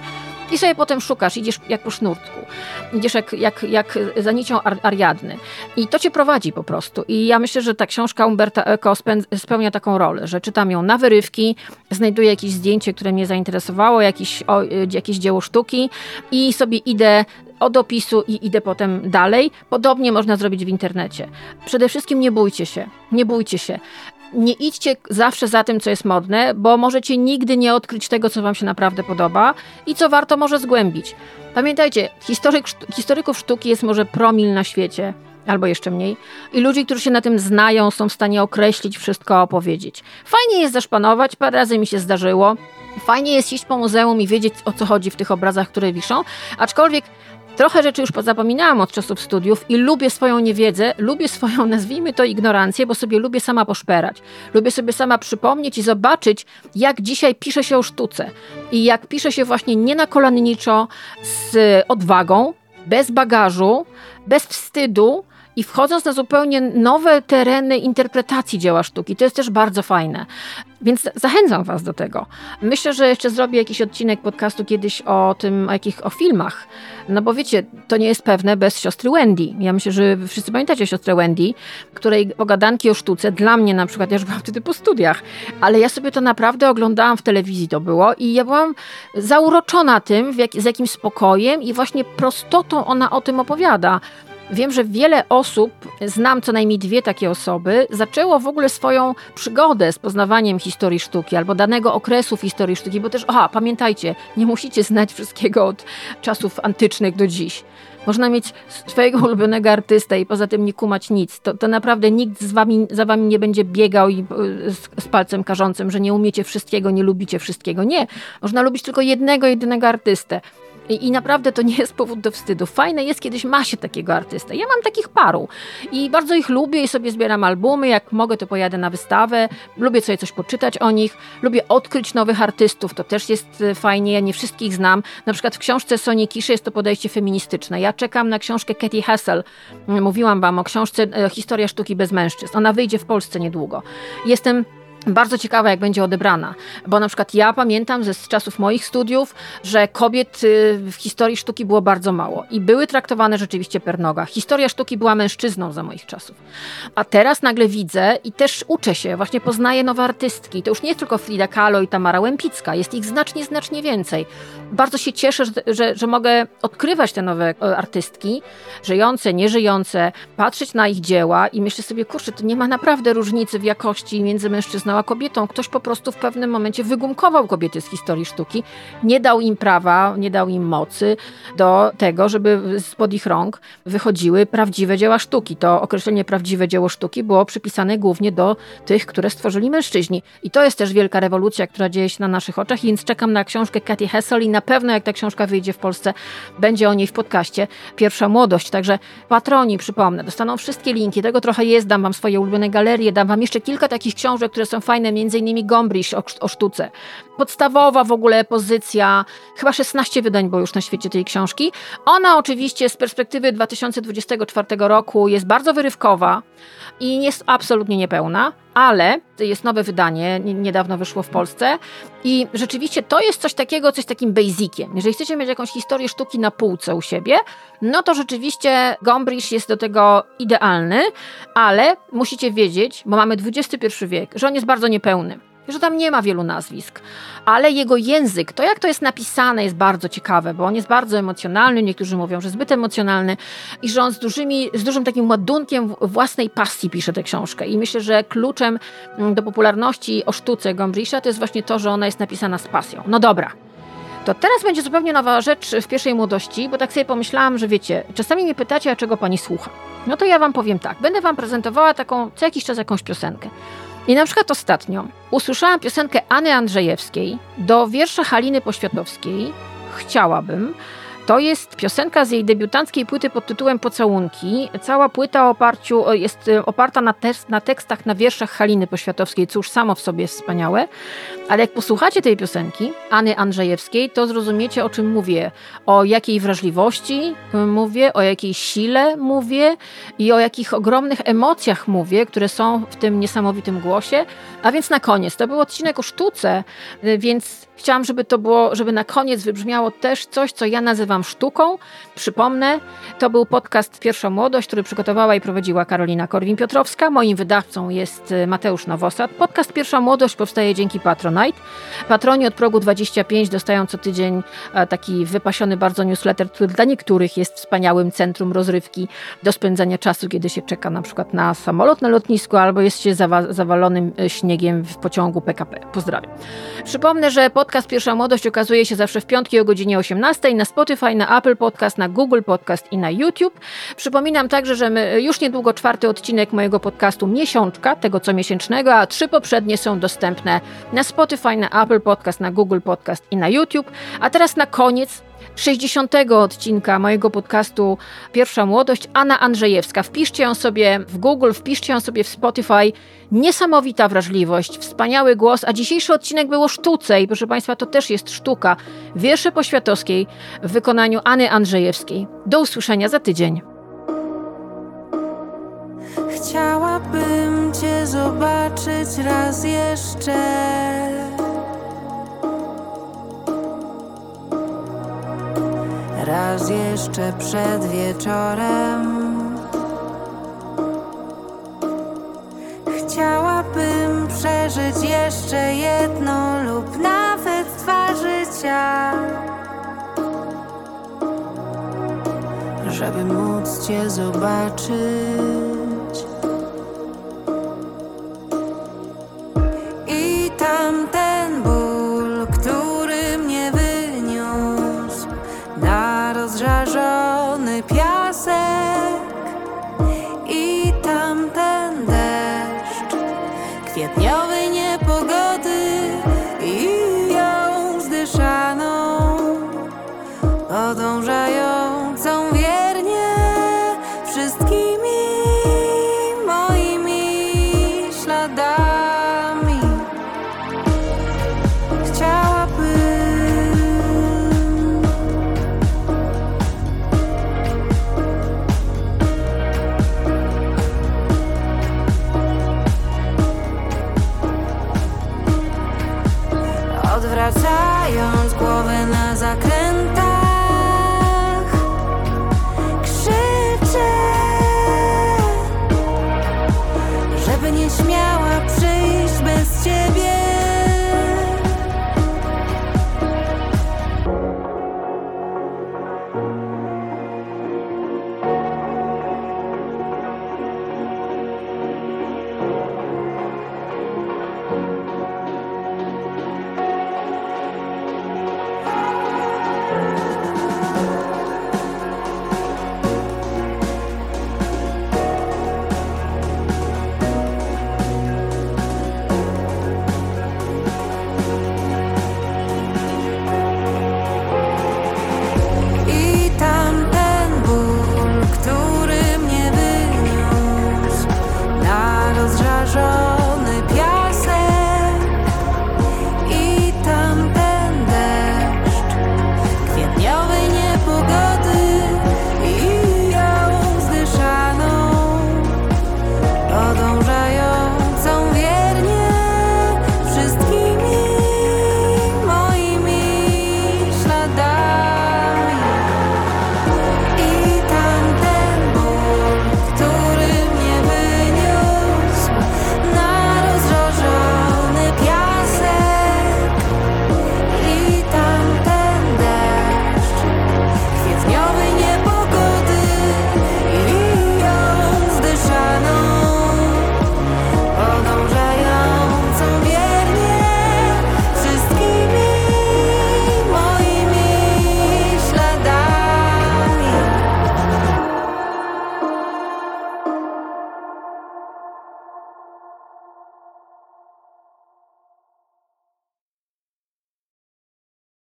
I sobie potem szukasz, idziesz jak po sznurtku, idziesz jak, jak, jak za nicią Ar Ariadny. I to cię prowadzi po prostu. I ja myślę, że ta książka Umberta Eco spełnia taką rolę, że czytam ją na wyrywki, znajduję jakieś zdjęcie, które mnie zainteresowało, jakiś, o, jakieś dzieło sztuki i sobie idę od opisu i idę potem dalej. Podobnie można zrobić w internecie. Przede wszystkim nie bójcie się, nie bójcie się nie idźcie zawsze za tym, co jest modne, bo możecie nigdy nie odkryć tego, co Wam się naprawdę podoba i co warto może zgłębić. Pamiętajcie, historyk, historyków sztuki jest może promil na świecie, albo jeszcze mniej. I ludzi, którzy się na tym znają, są w stanie określić wszystko, opowiedzieć. Fajnie jest zaszpanować, parę razy mi się zdarzyło. Fajnie jest iść po muzeum i wiedzieć, o co chodzi w tych obrazach, które wiszą, aczkolwiek Trochę rzeczy już zapominałam od czasów studiów i lubię swoją niewiedzę, lubię swoją, nazwijmy to, ignorancję, bo sobie lubię sama poszperać. Lubię sobie sama przypomnieć i zobaczyć, jak dzisiaj pisze się o sztuce. I jak pisze się właśnie nie na kolanniczo, z odwagą, bez bagażu, bez wstydu, i wchodząc na zupełnie nowe tereny interpretacji dzieła sztuki. To jest też bardzo fajne. Więc zachęcam Was do tego. Myślę, że jeszcze zrobię jakiś odcinek podcastu kiedyś o tym, o jakich o filmach. No bo wiecie, to nie jest pewne bez siostry Wendy. Ja myślę, że wszyscy pamiętacie siostrę Wendy, której pogadanki o sztuce, dla mnie na przykład, ja już byłam wtedy po studiach, ale ja sobie to naprawdę oglądałam w telewizji to było i ja byłam zauroczona tym, jak, z jakim spokojem i właśnie prostotą ona o tym opowiada. Wiem, że wiele osób, znam co najmniej dwie takie osoby, zaczęło w ogóle swoją przygodę z poznawaniem historii sztuki albo danego okresu w historii sztuki, bo też, aha, pamiętajcie, nie musicie znać wszystkiego od czasów antycznych do dziś. Można mieć swojego ulubionego artystę i poza tym nie kumać nic. To, to naprawdę nikt z wami, za wami nie będzie biegał i, z, z palcem karzącym, że nie umiecie wszystkiego, nie lubicie wszystkiego. Nie. Można lubić tylko jednego, jedynego artystę. I, I, naprawdę to nie jest powód do wstydu. Fajne jest, kiedyś ma się takiego artystę. Ja mam takich paru i bardzo ich lubię i sobie zbieram albumy. Jak mogę, to pojadę na wystawę. Lubię sobie coś poczytać o nich. Lubię odkryć nowych artystów. To też jest e, fajnie. Ja nie wszystkich znam. Na przykład w książce Soni Kiszy jest to podejście feministyczne. Ja czekam na książkę Katie Hessel. Mówiłam wam o książce e, Historia sztuki bez mężczyzn. Ona wyjdzie w Polsce niedługo. Jestem bardzo ciekawa, jak będzie odebrana, bo na przykład ja pamiętam ze z czasów moich studiów, że kobiet y, w historii sztuki było bardzo mało i były traktowane rzeczywiście per noga. Historia sztuki była mężczyzną za moich czasów. A teraz nagle widzę i też uczę się, właśnie poznaję nowe artystki. To już nie jest tylko Frida Kahlo i Tamara Łępicka, jest ich znacznie, znacznie więcej. Bardzo się cieszę, że, że, że mogę odkrywać te nowe e, artystki, żyjące, nieżyjące, patrzeć na ich dzieła i myślę sobie, kurczę, to nie ma naprawdę różnicy w jakości między mężczyzną kobietą. Ktoś po prostu w pewnym momencie wygumkował kobiety z historii sztuki, nie dał im prawa, nie dał im mocy do tego, żeby spod ich rąk wychodziły prawdziwe dzieła sztuki. To określenie prawdziwe dzieło sztuki było przypisane głównie do tych, które stworzyli mężczyźni. I to jest też wielka rewolucja, która dzieje się na naszych oczach, więc czekam na książkę Katy Hessel i na pewno jak ta książka wyjdzie w Polsce, będzie o niej w podcaście Pierwsza Młodość. Także patroni, przypomnę, dostaną wszystkie linki, tego trochę jest, dam wam swoje ulubione galerie, dam wam jeszcze kilka takich książek, które są fajne, między innymi Gombrich o, o sztuce. Podstawowa w ogóle pozycja, chyba 16 wydań było już na świecie tej książki. Ona oczywiście z perspektywy 2024 roku jest bardzo wyrywkowa i jest absolutnie niepełna, ale jest nowe wydanie, niedawno wyszło w Polsce i rzeczywiście to jest coś takiego, coś takim basiciem. Jeżeli chcecie mieć jakąś historię sztuki na półce u siebie, no to rzeczywiście Gombrich jest do tego idealny, ale musicie wiedzieć, bo mamy XXI wiek, że on jest bardzo niepełny że tam nie ma wielu nazwisk, ale jego język, to jak to jest napisane jest bardzo ciekawe, bo on jest bardzo emocjonalny, niektórzy mówią, że zbyt emocjonalny i że on z, dużymi, z dużym takim ładunkiem własnej pasji pisze tę książkę i myślę, że kluczem mm, do popularności o sztuce Gombrisza to jest właśnie to, że ona jest napisana z pasją. No dobra, to teraz będzie zupełnie nowa rzecz w pierwszej młodości, bo tak sobie pomyślałam, że wiecie, czasami mnie pytacie, a czego pani słucha. No to ja wam powiem tak, będę wam prezentowała taką co jakiś czas jakąś piosenkę. I na przykład ostatnio usłyszałam piosenkę Anny Andrzejewskiej do wiersza Haliny Poświatowskiej. Chciałabym. To jest piosenka z jej debiutanckiej płyty pod tytułem Pocałunki. Cała płyta oparciu, jest e, oparta na, na tekstach, na wierszach Haliny Poświatowskiej, już samo w sobie jest wspaniałe. Ale jak posłuchacie tej piosenki, Anny Andrzejewskiej, to zrozumiecie, o czym mówię. O jakiej wrażliwości mówię, o jakiej sile mówię i o jakich ogromnych emocjach mówię, które są w tym niesamowitym głosie. A więc na koniec, to był odcinek o sztuce, więc chciałam, żeby to było, żeby na koniec wybrzmiało też coś, co ja nazywam sztuką. Przypomnę, to był podcast Pierwsza Młodość, który przygotowała i prowadziła Karolina Korwin-Piotrowska. Moim wydawcą jest Mateusz Nowosad. Podcast Pierwsza Młodość powstaje dzięki Patronite. Patroni od progu 25 dostają co tydzień e, taki wypasiony bardzo newsletter, który dla niektórych jest wspaniałym centrum rozrywki do spędzania czasu, kiedy się czeka na przykład na samolot na lotnisku albo jest się zawa zawalonym e, śniegiem w pociągu PKP. Pozdrawiam. Przypomnę, że podcast Pierwsza Młodość okazuje się zawsze w piątki o godzinie 18 na Spotify, na Apple Podcast, na Google Podcast i na YouTube. Przypominam także, że już niedługo czwarty odcinek mojego podcastu Miesiączka, tego co miesięcznego, a trzy poprzednie są dostępne na Spotify, na Apple Podcast, na Google Podcast i na YouTube. A teraz na koniec 60 odcinka mojego podcastu Pierwsza Młodość, Anna Andrzejewska. Wpiszcie ją sobie w Google, wpiszcie ją sobie w Spotify. Niesamowita wrażliwość, wspaniały głos, a dzisiejszy odcinek był o sztuce i proszę Państwa, to też jest sztuka. Wiersze poświatowskiej w wykonaniu Anny Andrzejewskiej. Do usłyszenia za tydzień. Chciałabym Cię zobaczyć raz jeszcze. Raz jeszcze przed wieczorem. Chciałabym przeżyć jeszcze jedno lub nawet dwa życia. Żeby móc Cię zobaczyć.